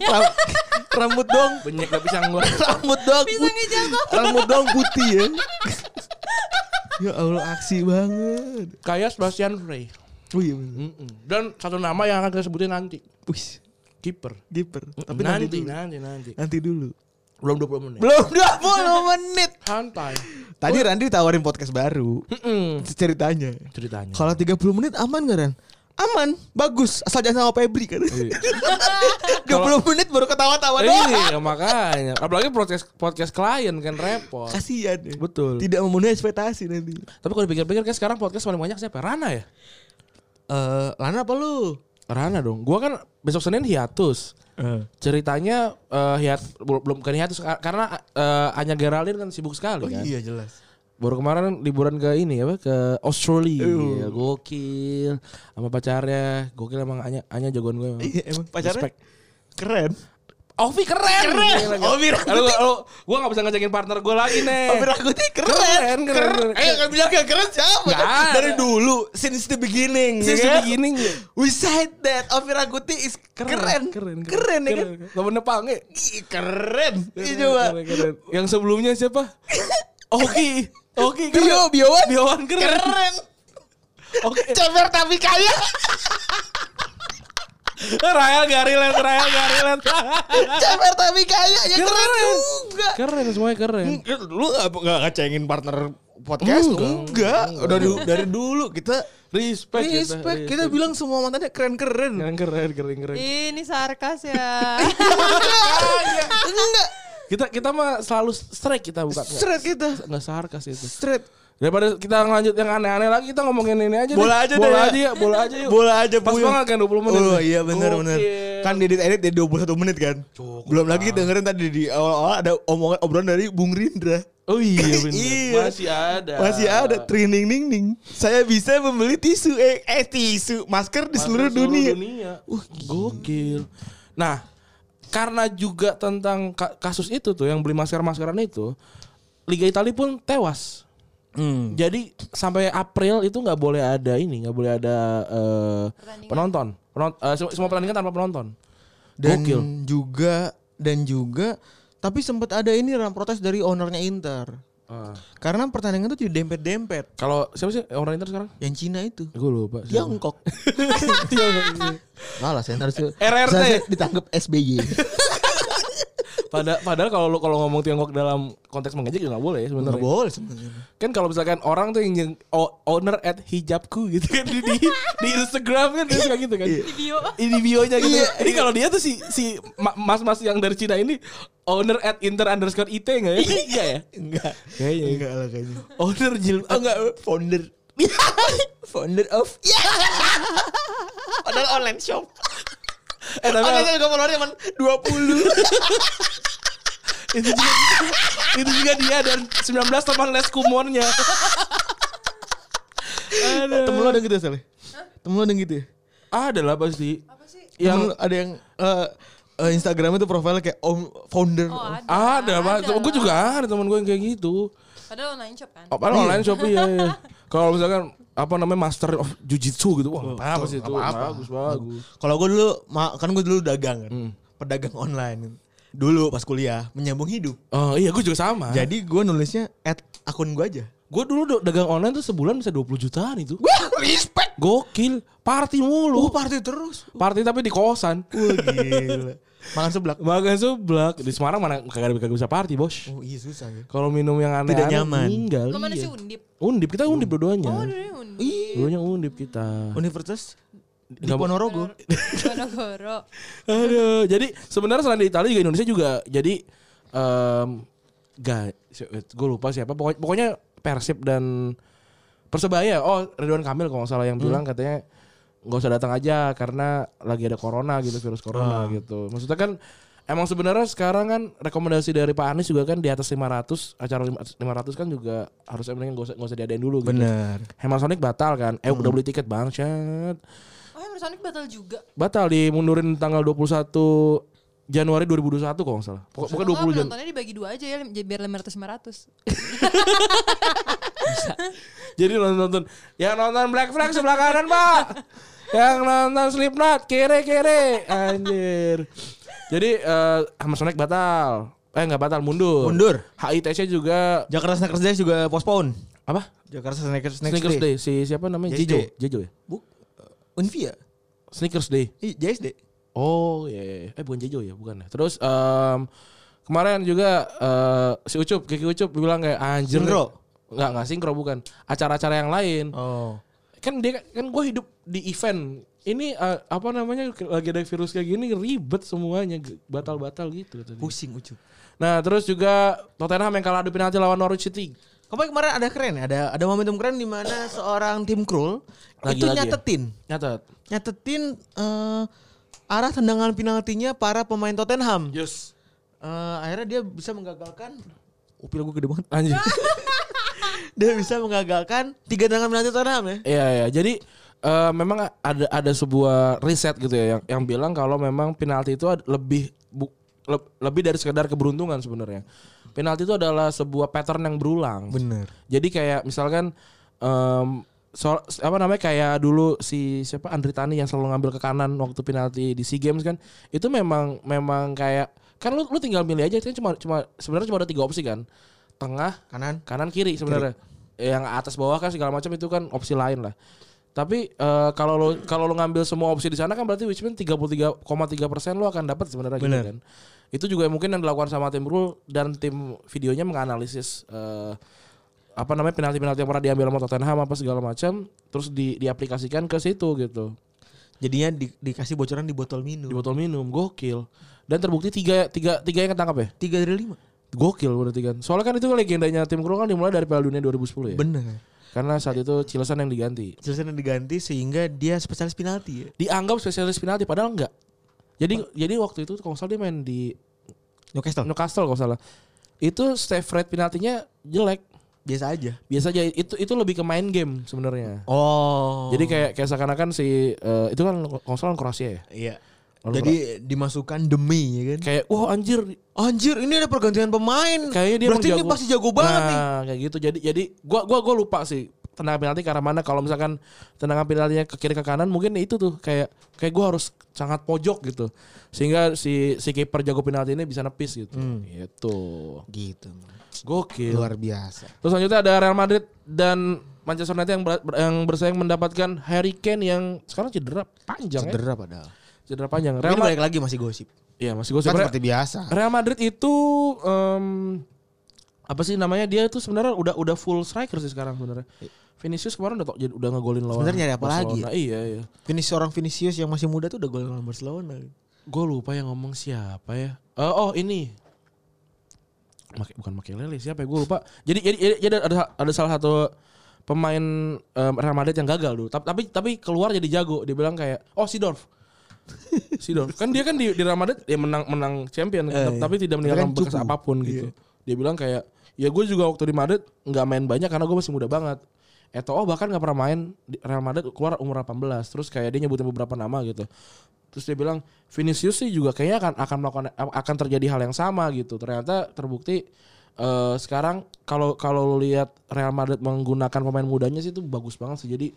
Ram- rambut dong, Banyak gak pisang gua. (laughs) rambut dong, jatuh. rambut dong putih ya. ya Allah aksi banget. Kayak Sebastian Frey. Oh iya. Dan satu nama yang akan kita sebutin nanti. Wih, Kiper. kiper. Tapi nanti, nanti, nanti, nanti. Nanti dulu. Belum 20 menit. Belum 20 menit. Santai. Tadi Randy tawarin podcast baru. Mm-mm. Ceritanya. Ceritanya. Kalau 30 menit aman gak Ran? Aman, bagus. Asal jangan sama Febri kan. (laughs) 20 menit baru ketawa-tawa doang. Iya makanya. Apalagi podcast podcast klien kan repot. Kasihan ya. Betul. Tidak memenuhi ekspektasi nanti. Tapi kalau dipikir-pikir kan sekarang podcast paling banyak siapa? Rana ya? Eh, Lana apa lu? Rana dong. Gua kan besok Senin hiatus. Ceritanya eh, hiat belum belum bukan hiatus ka- karena eh, Anya Geraldine kan sibuk sekali kan. iya jelas. Baru kemarin liburan ke ini apa ke Australia. Gokil sama pacarnya. Gokil emang Anya Anya jagoan gue. emang. Iya emang pacarnya Respect. keren. Ovi keren. Keren. Ovi Lu, lu, gua gak bisa ngajakin partner gue lagi nih. Ovi Rakuti keren. Keren, keren, keren. Ayo kan bilang gak keren siapa? Ada. Dari dulu, since the beginning. Since ya the kan? beginning. We said that Ovi Rakuti is keren. Keren, Keren, ya kan? Temennya Pange. Keren. Iya Keren, coba. keren, keren. Yang sebelumnya siapa? (laughs) Oki. Oki keren. Bio, Biowan. Biowan keren. Keren. Oke. Ceper tapi kaya. Raya Garilet, Raya Garilet. Ceper tapi kaya. Ya keren, juga. Keren semuanya keren. Lu gak, gak ngecengin partner podcast? Enggak. Dari, dari dulu kita Respect, kita, respect. Kita bilang semua mantannya keren-keren. keren keren keren keren. Ini sarkas ya. (laughs) Enggak. Kita kita mah selalu strike kita bukan. Straight kita. Enggak sarkas itu. Straight. Daripada kita ngelanjut yang aneh-aneh lagi kita ngomongin ini aja Bola deh. aja bola aja ya, bola aja yuk. Bola aja Pas Puyuh. banget kan 20 menit. Oh iya benar Gokil. benar. Kan di edit di 21 menit kan. Belum lagi dengerin tadi di awal-awal ada omongan obrolan dari Bung Rindra. Oh iya (laughs) benar. Iya. Masih ada. Masih ada training ning ning. Saya bisa membeli tisu eh, eh tisu masker di seluruh, dunia. Wah, gokil. Nah, karena juga tentang ka- kasus itu tuh yang beli masker-maskeran itu, Liga Italia pun tewas. Hmm. Jadi sampai April itu nggak boleh ada ini, nggak boleh ada eh, Pertandingan. penonton. Penon- eh, semua semua pertandingan tanpa penonton. Dan Gokil. juga dan juga tapi sempat ada ini dalam protes dari ownernya Inter. Ah. Karena pertandingan itu didempet-dempet. Kalau siapa sih orang Inter sekarang? Yang Cina itu. Gue lupa. siapa. Tiongkok. (laughs) Malah saya harus RRT. ditangkap SBY. (laughs) Pada, padahal kalau lu kalau ngomong Tiongkok dalam konteks mengejek juga nggak boleh ya Nggak sebenarnya. boleh sebenarnya. Kan kalau misalkan orang tuh yang owner at hijabku gitu kan di, di, di Instagram kan dia suka gitu kan. Di bio. Ini bionya gitu. Iya, Ini kalau dia tuh si si ma- mas-mas yang dari Cina ini owner at inter underscore it nggak ya? Enggak ya? Enggak. Kayaknya. Enggak lah kayaknya. Owner jil. Oh enggak, founder. (laughs) founder of ya. Padahal online shop. Eh, tapi shop juga followernya cuma 20. itu juga, itu juga dia dan 19 teman les kumornya. Aduh. Temen lo ada yang gitu ya, Saleh? Temen lo ada yang gitu ya? Ada lah pasti. Apa sih? Yang Yang ada yang eh eh, Instagram itu profilnya kayak om founder. Oh ada. ada, Pak. Ada Gue juga ada teman gue yang kayak gitu. Padahal online shop kan. Oh, padahal online shop iya. iya. (laughs) Kalau misalkan apa namanya master of jujitsu gitu, wah apa sih itu? apa-apa. Bagus bagus. Kalau gue dulu, kan gue dulu dagang kan. Pedagang online. Dulu pas kuliah, menyambung hidup. Oh iya, gue juga sama. Jadi gue nulisnya at akun gue aja. gue dulu dagang online tuh sebulan bisa 20 jutaan itu. Wah, respect. Gokil, party mulu. Oh, party terus. Party tapi di kosan. Wah, gila. Makan seblak. Makan seblak. Di Semarang mana kagak kagak bisa party, Bos. Oh, iya susah ya. Kalau minum yang aneh Tidak nyaman. meninggal. Lo mana iya. sih undip? Undip, kita undip dua-duanya. Oh, dulu undip. Dua-duanya undip kita. Universitas di Ponorogo. Ponorogo. (laughs) Aduh, jadi sebenarnya selain di Italia juga Indonesia juga jadi em gak gue lupa siapa pokoknya, pokoknya Persib dan Persebaya oh Ridwan Kamil kalau nggak salah yang bilang katanya nggak usah datang aja karena lagi ada corona gitu virus corona gitu. Maksudnya kan emang sebenarnya sekarang kan rekomendasi dari Pak Anies juga kan di atas 500 acara lima- 500 kan juga harus emang nggak usah nggak usah diadain dulu gitu. Bener. Hemasonic batal kan? Eh udah beli tiket banget Oh, Emersonic batal juga. batal dimundurin tanggal 21 Januari 2021 kalau nggak salah. Pokok- Pokoknya 20 Enggak, Jan. penontonnya dibagi dua aja ya, biar 500 500. Jadi nonton nonton. Yang nonton Black Flag sebelah kanan, Pak. Yang nonton Slipknot kiri kiri. Anjir. Jadi eh sama Sonic batal. Eh nggak batal mundur. Mundur. HITC juga Jakarta Sneakers Day juga postpone. apa? Jakarta Sneakers, Sneakers Day. Si siapa namanya? JJ. Jejo. Jejo ya? Buk. Unvia. Sneakers Day. Ih, JSD. Oh iya, iya. Eh bukan Jejo ya, bukan ya. Terus em Kemarin juga eh, si Ucup, Kiki Ucup bilang kayak anjir. Sinkro? Enggak, enggak sinkro bukan. Acara-acara yang lain. Oh. Kan dia kan gue hidup di event. Ini eh, apa namanya lagi ada virus kayak gini ribet semuanya batal-batal gitu tadi. Pusing ucup. Nah, terus juga Tottenham yang kalah adu penalti lawan Norwich City. Kemarin kemarin ada keren ya, ada ada momentum keren di mana seorang tim Krul itu ya? nyatetin, Nyatet. nyatetin eh, arah tendangan penaltinya para pemain Tottenham. Yes. Eh, akhirnya dia bisa menggagalkan Upil gue gede banget. Anjir. (laughs) Dia bisa menggagalkan tiga tendangan penalti Tottenham ya. Iya iya. Jadi eh, memang ada ada sebuah riset gitu ya yang yang bilang kalau memang penalti itu lebih bu- le- lebih dari sekedar keberuntungan sebenarnya. Penalti itu adalah sebuah pattern yang berulang. Bener. Jadi kayak misalkan em, soal apa namanya kayak dulu si siapa Andri Tani yang selalu ngambil ke kanan waktu penalti di SEA Games kan itu memang memang kayak kan lu lu tinggal milih aja itu cuma cuma sebenarnya cuma ada tiga opsi kan. Tengah Kanan. kanan kiri sebenarnya. Yang atas bawah kan segala macam itu kan opsi lain lah. Tapi eh, kalau lo kalau lo ngambil semua opsi di sana kan berarti which mean 33,3 persen lo akan dapat sebenarnya gitu kan. Itu juga mungkin yang dilakukan sama tim rule dan tim videonya menganalisis eh, apa namanya penalti-penalti yang pernah diambil sama Tottenham apa segala macam terus di, diaplikasikan ke situ gitu Jadinya di- dikasih bocoran di botol minum. di botol minum gokil dan terbukti tiga tiga tiga yang ketangkap ya Tiga dari lima. gokil berarti kan soalnya kan itu legendanya tim Krul kan dimulai dari Piala Dunia 2010 ya Bener. karena saat itu Cilesan yang diganti Jelasan yang diganti sehingga dia spesialis penalti ya. dianggap spesialis penalti padahal enggak. Jadi jadi waktu itu kalau salah dia main di Newcastle. Newcastle kalau salah. Itu save rate penaltinya jelek. Biasa aja. Biasa aja itu itu lebih ke main game sebenarnya. Oh. Jadi kayak kayak seakan-akan si eh, itu kan salah Kroasia ya. Iya. Lalu Jadi dimasukkan demi ya kan. Kayak wah anjir Anjir ini ada pergantian pemain. kayaknya dia Berarti ini pasti jago banget nah, nih. kayak gitu. Jadi jadi gua gua gua lupa sih tendangan penalti karena mana kalau misalkan tendangan penaltinya ke kiri ke kanan mungkin itu tuh kayak kayak gua harus sangat pojok gitu. Sehingga si si kiper jago penalti ini bisa nepis gitu. Hmm. Gitu. Gitu. Gokil. Luar biasa. Terus selanjutnya ada Real Madrid dan Manchester United yang, ber- yang bersaing mendapatkan Harry Kane yang sekarang cedera panjang ya. Cedera padahal. Cedera panjang. Real Madrid. lagi masih gosip. Iya, masih gue Kan seperti biasa. Real Madrid itu em, apa sih namanya dia itu sebenarnya udah udah full striker sih sekarang sebenarnya. Vinicius kemarin udah jadi udah ngegolin lawan. Sebenarnya nyari apa lagi Barcelona. Iya iya. Finish seorang Vinicius yang masih muda tuh udah gol lawan Barcelona. Gue lupa yang ngomong siapa ya. Eh, oh ini. Make, bukan Makelele siapa ya gue lupa. Jadi jadi, jadi, jadi ada ada salah satu pemain em, Real Madrid yang gagal dulu. Tapi tapi tapi keluar jadi jago. Dia bilang kayak oh Sidorf. (laughs) Sidorf. Kan dia kan di, di Real Madrid ya menang menang champion Eh, tapi, tapi tidak tapi meninggalkan kan bekas cupu. apa pun gitu. Dia bilang kayak ya gue juga waktu di Madrid nggak main banyak karena gue masih muda banget. Eto'o bahkan nggak pernah main Real Madrid keluar umur 18 terus kayak dia nyebutin beberapa nama gitu. Terus dia bilang Vinicius sih juga kayaknya akan akan melakukan akan terjadi hal yang sama gitu. Ternyata terbukti eh, sekarang kalau kalau lihat Real Madrid menggunakan pemain mudanya sih itu bagus banget sih. Jadi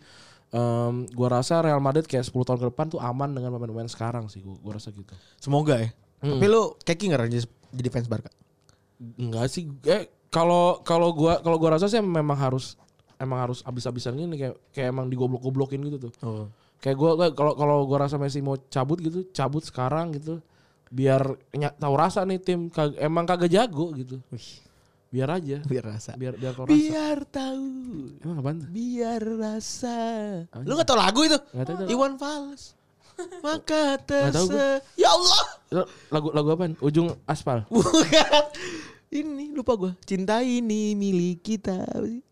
em, gua rasa Real Madrid kayak 10 tahun ke depan tuh aman dengan pemain-pemain sekarang sih gua, gua rasa gitu. Semoga ya. Tapi lu keki nggak jadi, jadi fans Barca? Enggak sih. Eh kalau kalau gua kalau gua rasa sih memang harus emang harus abis-abisan gini kayak kayak emang digoblok-goblokin gitu tuh. Oh. Kayak gua gua- kalau kalau gua rasa Messi mau cabut gitu, cabut sekarang gitu. Biar tahu rasa nih tim kag- emang kagak jago gitu. Biar aja. Biar rasa. Biar biar tahu rasa. Biar tahu. Emang apaan tuh? Biar rasa. Lu gak tau lagu itu? Tahu, tahu. Iwan Fals. (laughs) Maka terse... Ya Allah. Lagu lagu apaan? Ujung aspal. Bukan. Ini lupa gua. Cinta ini milik kita.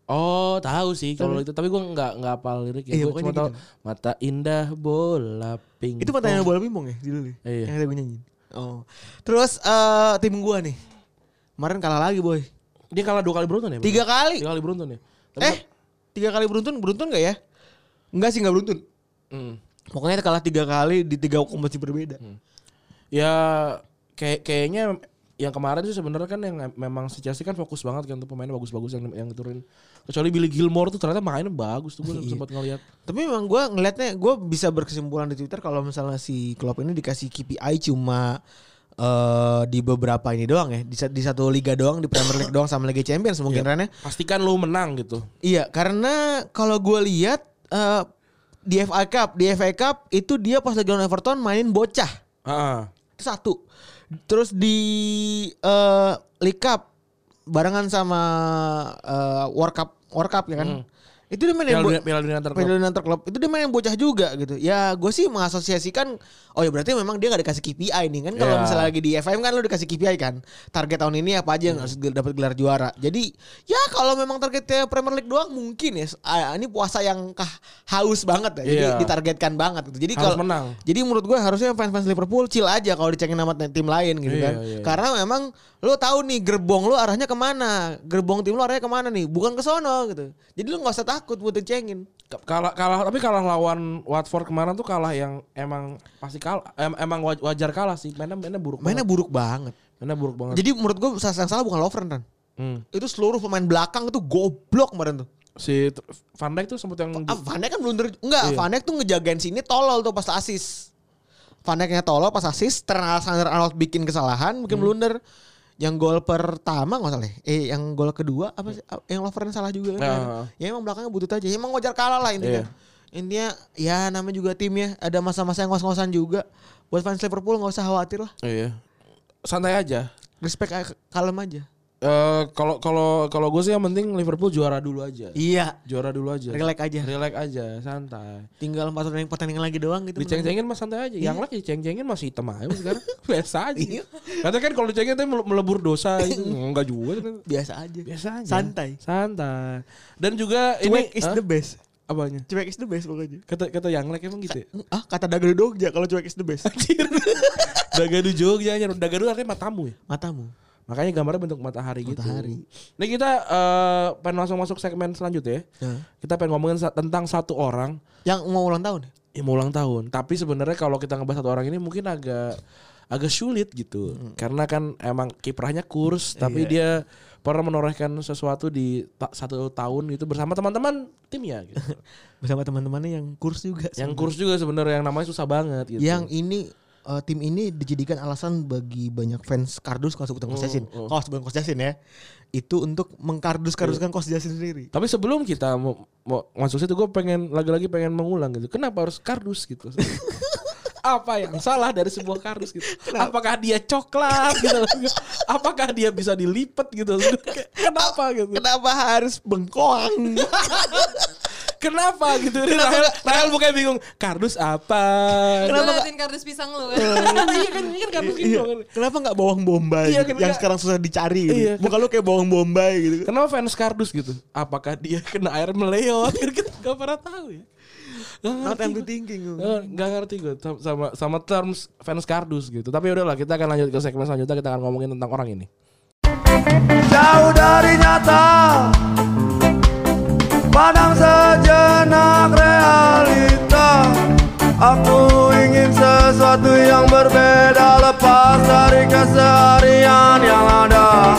Oh, tahu sih kalau itu, tapi gua nggak nggak hafal lirik ya. Iya, Gua pokoknya cuma tahu gitu. mata indah bola pink. Itu pertanyaan bola pimpong ya dulu nih. Iya. Yang ada gue nyanyiin. Oh. Terus eh, tim gua nih. Kemarin kalah lagi boy. Dia kalah dua kali beruntun ya? Tiga kali. Tiga kali beruntun ya? Tapi Eh, tiga kali beruntun, beruntun gak ya? Enggak sih, enggak beruntun. Hmm. Pokoknya kalah tiga kali di tiga kompetisi berbeda. Ya kayak kayaknya yang kemarin sih sebenarnya kan yang memang si Chelsea kan fokus banget kan tuh pemainnya bagus-bagus yang yang diturunin. Kecuali Billy Gilmore tuh ternyata mainnya bagus tuh gue (laughs) Iya. sempat ngeliat. Tapi memang gue ngelihatnya, gue bisa berkesimpulan di Twitter kalau misalnya si Klopp ini dikasih KPI cuma eh di beberapa ini doang ya, di, di satu liga doang, di Premier League doang sama Liga Champions mungkin Ren ya. Pastikan lu menang gitu. Iya, karena kalau gue lihat eh, di FA Cup, di FA Cup itu dia pas lagi lawan Everton mainin bocah. Ah, Itu satu. Terus di eh League Cup barengan sama eh World Cup World Cup ya kan. Itu dia main yang Piala Dunia- Piala Dunia Antar Klub. Piala Dunia Antar Klub. Itu dia main yang bocah juga gitu. Ya gue sih mengasosiasikan oh ya berarti memang dia gak dikasih KPI nih kan kalau Iya. misalnya lagi di FIM kan lu dikasih KPI kan. Target tahun ini apa aja yang Hmm. harus dapat gelar juara. Jadi ya kalau memang targetnya Premier League doang mungkin ya ah, ini puasa yang kah haus banget ya. Jadi Iya. ditargetkan banget gitu. Jadi kalau menang. jadi menurut gue harusnya fans-fans Liverpool chill aja kalau dicengin sama tim lain gitu Iya, kan. iya, iya. Karena memang lo tahu nih gerbong lo arahnya ke mana, gerbong tim lo arahnya ke mana nih, bukan ke sono gitu. Jadi lo nggak usah takut buat dicengin. Ka- kalah kalah tapi kalah lawan Watford kemarin tuh kalah yang emang pasti kalah em- emang waj- wajar kalah sih mainnya mainnya buruk Mainnya banget. buruk banget. mainnya buruk banget Jadi menurut gue yang salah bukan Lovren kan. Hmm. Itu seluruh pemain belakang itu goblok kemarin tuh. si Van Dijk tuh sempet yang Ah, Van Dijk kan blunder enggak, Iya. Van Dijk tuh ngejagain sini tolol tuh pas asis. Van Dijknya tolol pas asis, Trent Alexander-Arnold bikin kesalahan, bikin Hmm. blunder. Yang gol pertama nggak salah ya? Eh yang gol kedua apa sih? Yang Lovren salah juga kan? Ah. Ya emang belakangnya butut aja. Emang wajar kalah lah intinya. Iya. Intinya ya namanya juga tim ya. Ada masa-masa yang ngos-ngosan juga. Buat fans Liverpool nggak usah khawatir lah. iya santai aja Respect aja, kalem aja. Eh, kalau kalau kalau gue sih yang penting Liverpool juara dulu aja Iya. juara dulu aja Relax aja. relax aja santai Tinggal empat pertandingan pertandingan lagi doang gitu. diceng-cengin mah santai aja yang lagi diceng-cengin masih hitam aja sekarang (laughs) biasa aja Iya. Katanya kan kalau dicengin tuh melebur dosa (laughs) itu enggak juga Biasa aja. biasa aja Santai. santai dan juga ini Cuek is Hah? the best. apanya Cuek is the best pokoknya. kata kata yang like emang gitu ya? Ah, kata Dagadu Jogja kalau cuek is the best. (laughs) Dagadu Jogja. Dagadu artinya matamu ya. Matamu. Makanya gambarnya bentuk matahari, Matahari. gitu. Nih kita eh, pengen langsung masuk segmen selanjutnya ya. Nah. Kita pengen ngomongin sa- tentang satu orang Yang mau ulang tahun. yang mau ulang tahun. Tapi sebenarnya kalau kita ngebahas satu orang ini mungkin agak agak sulit gitu. Karena kan emang kiprahnya kurs, tapi dia pernah menorehkan sesuatu di ta- satu tahun itu bersama teman-teman timnya gitu. (laughs) Bersama teman-temannya yang kurs juga. yang kurs juga sebenarnya yang namanya susah banget gitu. Yang ini eh, tim ini dijadikan alasan bagi banyak fans kardus kalau sebutan Coach Jasin. oh. Kalau sebutan Coach Jasin ya. Itu untuk mengkardus-karduskan Coach Jasin sendiri. Tapi sebelum kita mau, mau masuk situ gue pengen lagi-lagi pengen mengulang gitu. Kenapa harus kardus gitu? (laughs) Apa yang salah dari sebuah kardus gitu? Apakah dia coklat gitu? Apakah dia bisa dilipat gitu? (laughs) Kenapa gitu? Kenapa harus bengkoang? (laughs) Kenapa gitu? Rahel, Rahel bukannya bingung. Kardus apa? Kenapa ngeliatin kardus pisang lu (laughs) kan? Iya kan, ini kan kardus. Iya. Kenapa nggak bawang bombay Iya, kan, yang sekarang susah dicari gitu. Iya. Muka lu kayak bawang bombay gitu. Kenapa fans kardus gitu? Apakah dia kena air meleot? (laughs) Kita gak pernah tahu ya. Gak Not ngerti empty gua. thinking. Eh, Gak ngerti gue sama sama terms fans kardus gitu. Tapi udahlah kita akan lanjut ke segmen selanjutnya kita akan ngomongin tentang orang ini. Jauh dari nyata Padang sejenak realita Aku ingin sesuatu yang berbeda Lepas dari keseharian yang ada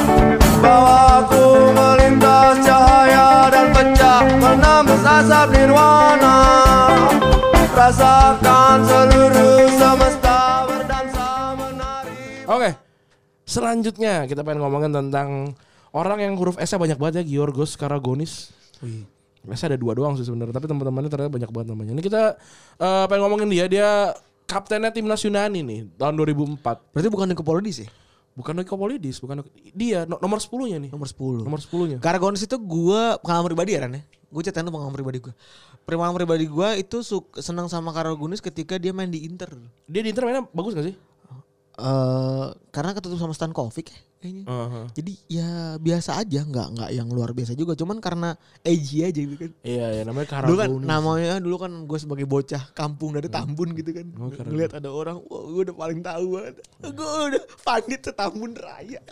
Bawa aku melintas cahaya dan pecah Menembus asap nirwana Rasakan seluruh semesta berdansa menari Oke. Selanjutnya kita pengen ngomongin tentang orang yang huruf S-nya banyak banget ya Giorgos Karagonis. S-nya ada dua doang sih sebenarnya, tapi teman-temannya ternyata banyak banget namanya. Ini kita eh, pengen ngomongin dia, dia kaptennya timnas Yunani nih tahun 2004. Berarti bukan Nikopolidis ya? Bukan Nikopolidis, bukan dia no- nomor 10-nya nih. Nomor 10. Nomor 10-nya. Karagonis itu gue pengalaman pribadi ya Ran ya. Gue ceritain pengalaman pribadi gue. Pengalaman pribadi gue itu senang sama Karagonis ketika dia main di Inter. Dia di Inter mainnya bagus gak sih? eh karena ketutup sama Stankovic ya, kayaknya. Uh-huh. Jadi ya biasa aja, nggak nggak yang luar biasa juga. Cuman karena edgy aja gitu kan. Iya, ya namanya Dulu kan namanya dulu kan gue sebagai bocah kampung dari Tambun gitu kan. Oh. Ngeliat ada orang, wah gue udah paling tahu banget. Gue udah pandit setambun raya. (laughs)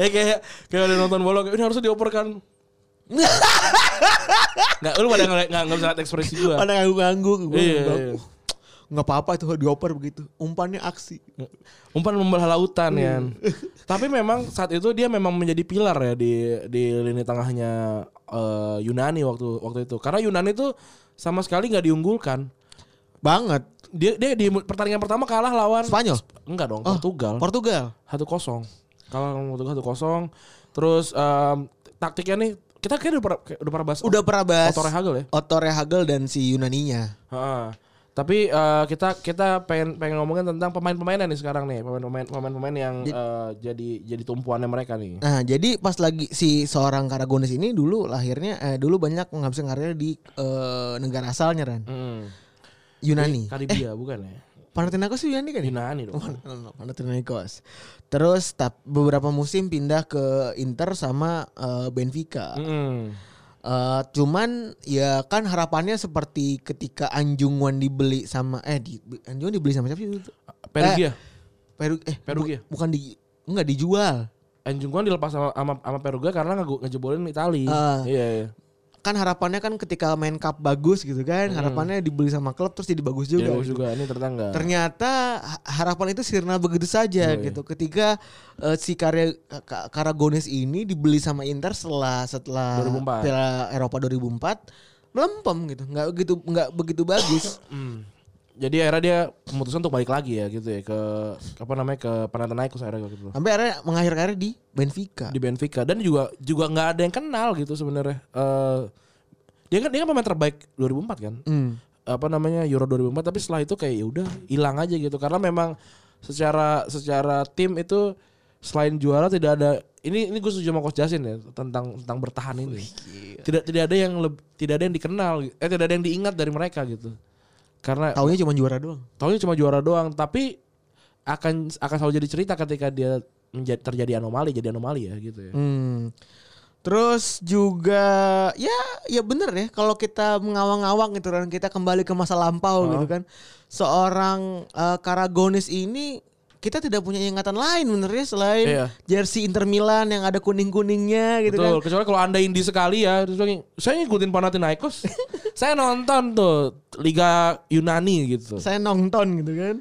Eh kayak kayak ada nonton bola ini harusnya dioperkan. (laughs) Enggak, lu pada nggak nggak bisa lihat ekspresi gua. Pada nganggu-nganggu. Gua Iya, iya. "Uh, nggak apa-apa itu dioper begitu. Umpannya aksi. Umpan membelah lautan ya. (laughs) Tapi memang saat itu dia memang menjadi pilar ya di di lini tengahnya eh, Yunani waktu waktu itu. Karena Yunani itu sama sekali nggak diunggulkan. Banget. Dia dia di pertandingan pertama kalah lawan Spanyol? Enggak dong, Oh, Portugal. Portugal. Satu kosong. Kalah lawan Portugal satu kosong. Terus em, taktiknya nih kita kayak udah pernah, udah pernah bahas Udah pernah bahas Otto Rehhagel ya. Otto Rehhagel dan si Yunaninya. Heeh. Tapi eh, kita kita pengen pengen ngomongin tentang pemain-pemainnya nih sekarang nih, pemain-pemain pemain-pemain yang eh, jadi jadi tumpuannya mereka nih. Nah, jadi pas lagi si seorang Karagonis ini dulu lahirnya eh, dulu banyak menghabiskan karirnya di eh, negara asalnya Ran. Hmm. Yunani. Karibia bukan ya? Panathinaikos Yunani kan? ya? Yunani dong. Oh, Panathinaikos. Terus tap, beberapa musim pindah ke Inter sama eh, Benfica. Hmm. Eh, cuman ya kan harapannya seperti ketika Anjungan dibeli sama eh di Anjungan dibeli sama siapa sih? itu? Perugia. Peru eh Perugia. bu- bukan di enggak dijual. Anjungan dilepas sama sama, sama Perugia karena nge- ngejebolin Itali. Ah. Iya, iya. Kan harapannya kan ketika main cup bagus gitu kan, harapannya dibeli sama klub terus jadi bagus Jadi juga. bagus gitu. juga ini ternyata. Ternyata ha- harapan itu sirna begitu saja Iya, iya. gitu. Ketika eh, si karya Ka- Karagonis ini dibeli sama Inter setelah setelah 2004. Piala Eropa 2004 melempem gitu. Nggak begitu nggak begitu bagus. Hmm. Jadi akhirnya dia memutuskan untuk balik lagi ya gitu ya ke apa namanya ke Panathinaikos akhirnya gitu. Sampai akhirnya mengakhir karir di Benfica. Di Benfica dan juga juga nggak ada yang kenal gitu sebenarnya. Eh dia kan dia kan pemain terbaik 2004 kan. Hmm. Apa namanya Euro 2004 tapi setelah itu kayak ya udah hilang aja gitu karena memang secara secara tim itu selain juara tidak ada ini ini gue setuju sama coach Jasin ya tentang tentang bertahan ini. Tidak tidak ada yang leb- tidak ada yang dikenal eh tidak ada yang diingat dari mereka gitu. Karena Taunya cuma juara doang. Taunya cuma juara doang, tapi akan akan selalu jadi cerita ketika dia menjadi terjadi anomali, jadi anomali ya gitu ya. Hmm. Terus juga ya ya bener ya kalau kita mengawang-awang gitu kan kita kembali ke masa lampau gitu kan. Seorang eh, Karagonis ini kita tidak punya ingatan lain bener ya selain Iya. jersey Inter Milan yang ada kuning-kuningnya gitu Betul, kan. kecuali kalau Anda indie sekali ya, terus lagi, saya ngikutin Panathinaikos. (laughs) saya nonton tuh Liga Yunani gitu. Saya nonton gitu kan.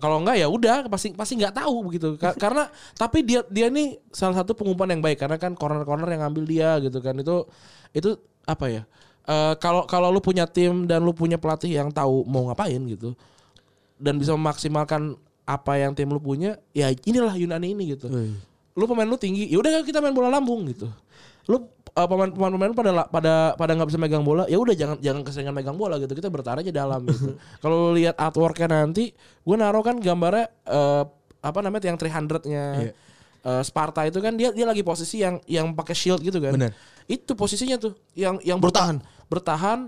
Kalau enggak ya udah pasti pasti nggak tahu begitu. Ka- karena tapi dia dia nih salah satu pengumpulan yang baik karena kan corner-corner yang ngambil dia gitu kan. Itu itu apa ya? Eh, kalau kalau lu punya tim dan lu punya pelatih yang tahu mau ngapain gitu dan bisa memaksimalkan apa yang tim lu punya, ya inilah Yunani ini gitu. Lu pemain lu tinggi, ya udah kita main bola lambung gitu. Lu eh, pemain pemain pemain pada pada pada nggak bisa megang bola, ya udah jangan jangan keseringan megang bola gitu. Kita bertahan aja dalam gitu. (laughs) Kalau lu lihat artworknya nanti, gue naruh kan gambarnya eh, apa namanya yang 300-nya eh, Sparta itu kan dia dia lagi posisi yang yang pakai shield gitu kan. Bener. Itu posisinya tuh yang yang Bertahan. bertahan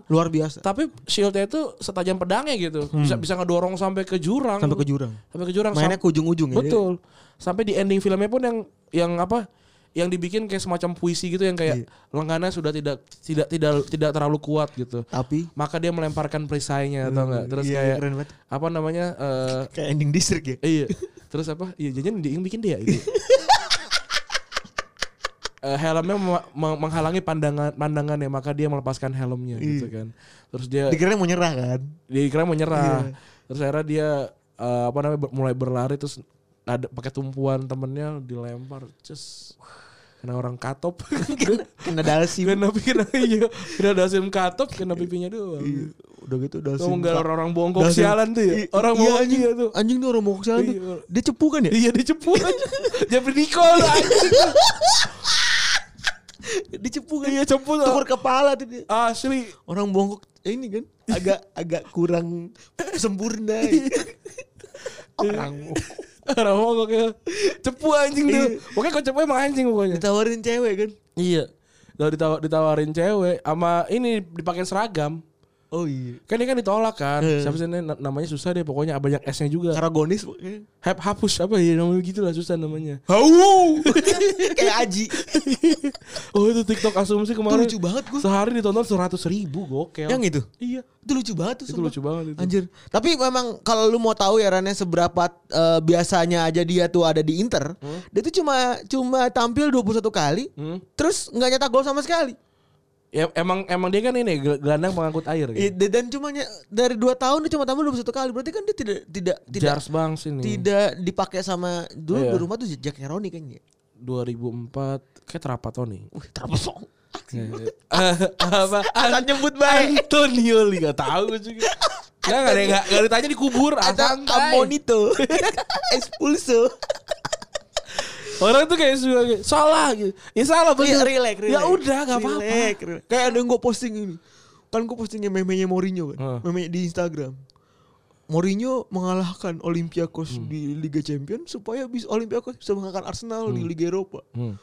Luar biasa. tapi shieldnya itu setajam pedangnya gitu. Bisa bisa ngedorong sampai ke jurang. Sampai ke jurang. Sampai ke jurang. Mainnya ke ujung-ujung ya. Betul. Sampai di ending filmnya pun yang yang apa? Yang dibikin kayak semacam puisi gitu yang kayak lengannya sudah tidak tidak tidak tidak terlalu kuat gitu. Tapi Maka dia melemparkan perisainya atau enggak? Terus iya, kayak keren banget. apa namanya? eh kayak ending distrik ya. iya. Terus apa? Iya, jajan dia yang bikin dia itu. (laughs) Eh, helmnya menghalangi pandangan pandangannya maka dia melepaskan helmnya gitu kan. Terus dia Dikira mau nyerah kan. dia kira mau nyerah. Iya. Terus akhirnya dia eh, apa namanya ber- mulai berlari terus ada pakai tumpuan temennya dilempar, cus kena orang katop, Kena (laughs) dasi. kena kena (laughs) iya, kena dasim katop, kena pipinya doang. Udah gitu dasi. Kamu nggak orang-orang bongkok Dasim. sialan tuh ya? Orang iya, bongkok anjing, iya tuh. Anjing tuh orang bongkok sialan tuh. Iya. Dia cepu kan ya? Iya dicepu aja. (laughs) Jeffrey Nicole anjing. Dia cepu kan? Iya cepu. Tukur kepala tuh dia. Asli. Orang bongkok eh, ini kan (laughs) agak agak kurang sempurna. (laughs) orang Orang bongkok ya. Cepu anjing tuh. Pokoknya kok cepu emang anjing pokoknya. ditawarin cewek kan. Iya. Lalu ditawar, ditawarin cewek sama ini dipakai seragam. Oh iya. Kan ini kan ditolak kan. Eh. Siapa sih namanya susah deh pokoknya banyak S-nya juga. Karagonis. Hap hapus apa ya namanya gitu lah susah namanya. Hau. (laughs) Kayak Aji. oh itu TikTok asumsi Itu kemarin. lucu banget gue. Sehari ditonton seratus ribu gokil. Yang itu. Iya. Itu lucu banget tuh. Itu sumpah. lucu banget itu. Anjir. Tapi memang kalau lu mau tahu ya Rane seberapa eh, biasanya aja dia tuh ada di Inter, dia tuh cuma cuma tampil 21 kali, Hmm. terus nggak nyetak gol sama sekali. Ya emang emang dia kan ini gel- gelandang pengangkut air I- gitu. Dan cuma dari 2 tahun dia cuma tampil 21 kali. Berarti kan dia tidak tidak tidak Jars Bangs ini. tidak dipakai sama dulu Iya. di rumah tuh Jack Heroni kan ya. 2004 kayak Trapattoni. Wih, terpesong. (laughs) apa? Akan nyebut baik. Antonio Li gak tahu juga. Enggak ada enggak ditanya dikubur Ada. Amonito. (laughs) Expulso. Orang tuh kayak suka kayak, salah gitu. Ya salah Iya, bener. relax, relax. Ya udah gak apa-apa. Kayak ada yang gue posting ini. Kan gue postingnya meme-nya Mourinho kan. Heeh. Meme di Instagram. Mourinho mengalahkan Olympiakos di Liga Champions supaya bisa Olympiakos bisa mengalahkan Arsenal di Liga Eropa. Hmm.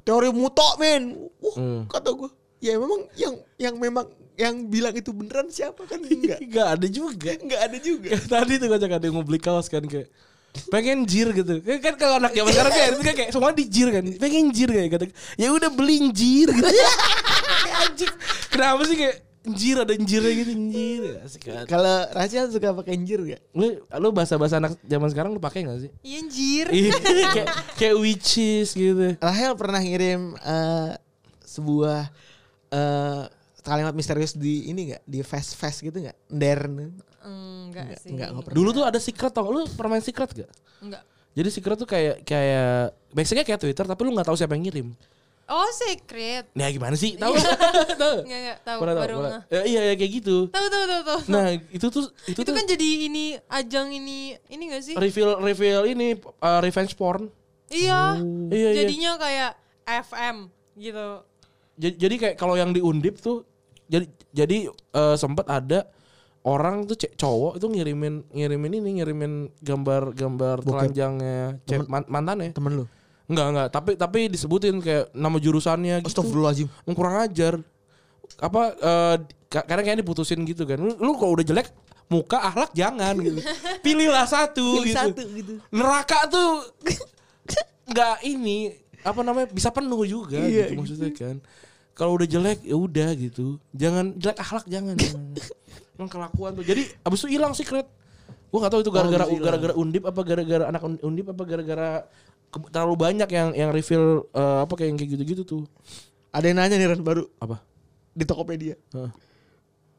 Teori mutok men. Wah, Hmm. kata gue. Ya memang yang yang memang yang bilang itu beneran siapa kan enggak. (laughs) Enggak ada juga. enggak ada juga. Tadi tuh kocak ada yang mau beli kaos kan kayak pengen jir gitu kan, kan kalau anak zaman sekarang kayak itu kan kayak semua dijir kan pengen jir kayak kata ya udah beli jir gitu (laughs) anjing kenapa sih kayak jir ada jirnya gitu jir asik Kalau Rachel suka pakai anjir gak? lu lu bahasa bahasa anak zaman sekarang lu pakai gak sih Iya anjir. Iya, (laughs) kayak kayak witches gitu Rahel pernah ngirim eh, sebuah eh, kalimat misterius di ini gak? Di fast fast gitu gak? Ndern. Enggak sih. enggak, enggak pernah. dulu tuh ada secret tau lu pernah main secret gak Enggak. jadi secret tuh kayak kayak basicnya kayak Twitter tapi lu nggak tahu siapa yang ngirim Oh secret. nah gimana sih tahu (laughs) tahu Enggak enggak tahu Pernah baru pernah. Ya, iya ya kayak gitu. Tahu tahu tahu tahu. Nah itu tuh itu, itu, tuh kan jadi ini ajang ini ini gak sih? reveal reveal ini uh, revenge porn. Iya. Iya iya. Jadinya kayak FM gitu. Jadi, jadi kayak kalau yang di undip tuh jadi jadi uh, sempat ada orang tuh cowok itu ngirimin ngirimin ini ngirimin gambar gambar telanjangnya cek man, mantannya. Temen lu. Enggak enggak tapi tapi disebutin kayak nama jurusannya gitu. Astagfirullahaladzim. Yang kurang ajar. Apa eh, ka- karena kayaknya diputusin gitu kan. Lu, lu kalau udah jelek muka ahlak jangan gitu. (laughs) Pilihlah satu Pilih gitu. satu gitu. Neraka tuh nggak ini apa namanya bisa penuh juga Iya, gitu maksudnya kan. Kalau udah jelek ya udah gitu. Jangan jelek akhlak jangan. jangan. (laughs) Emang kelakuan tuh. Jadi abis itu hilang secret. Gua gak tahu itu gara-gara abis itu hilang. gara-gara undip apa gara-gara anak un- undip apa gara-gara terlalu banyak yang yang reveal eh, apa kayak yang kayak gitu-gitu tuh. Ada yang nanya nih Ran baru Apa? di Tokopedia. Heeh.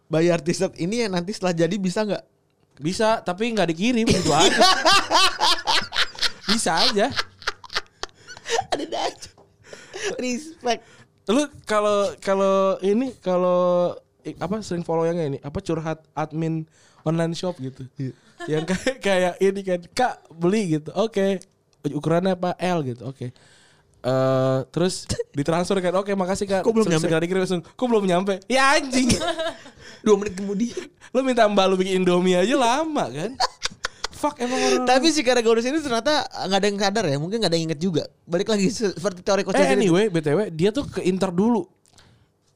Bayar t-shirt ini yang nanti setelah jadi bisa nggak? Bisa, tapi nggak dikirim gitu aja. (laughs) Bisa aja. Ada aja. Respect. Lu kalau kalau ini kalau apa sering follow yang ini apa curhat admin online shop gitu. yang (laughs) kayak kayak ini kan Kak beli gitu. Oke. Ukurannya apa L gitu. Oke. Eh terus (laughs) ditransfer kan oke makasih kak Kok belum nyampe? segera dikirim langsung kok belum nyampe ya anjing (laughs) Dua menit kemudian. lu minta mbak lu bikin indomie aja lama kan fuck emang orang (laughs) Tapi si gara ini ternyata nggak ada yang sadar ya. Mungkin nggak ada yang inget juga. Balik lagi se- seperti teori Eh konspirasi. itu. anyway, BTW dia tuh ke Inter dulu.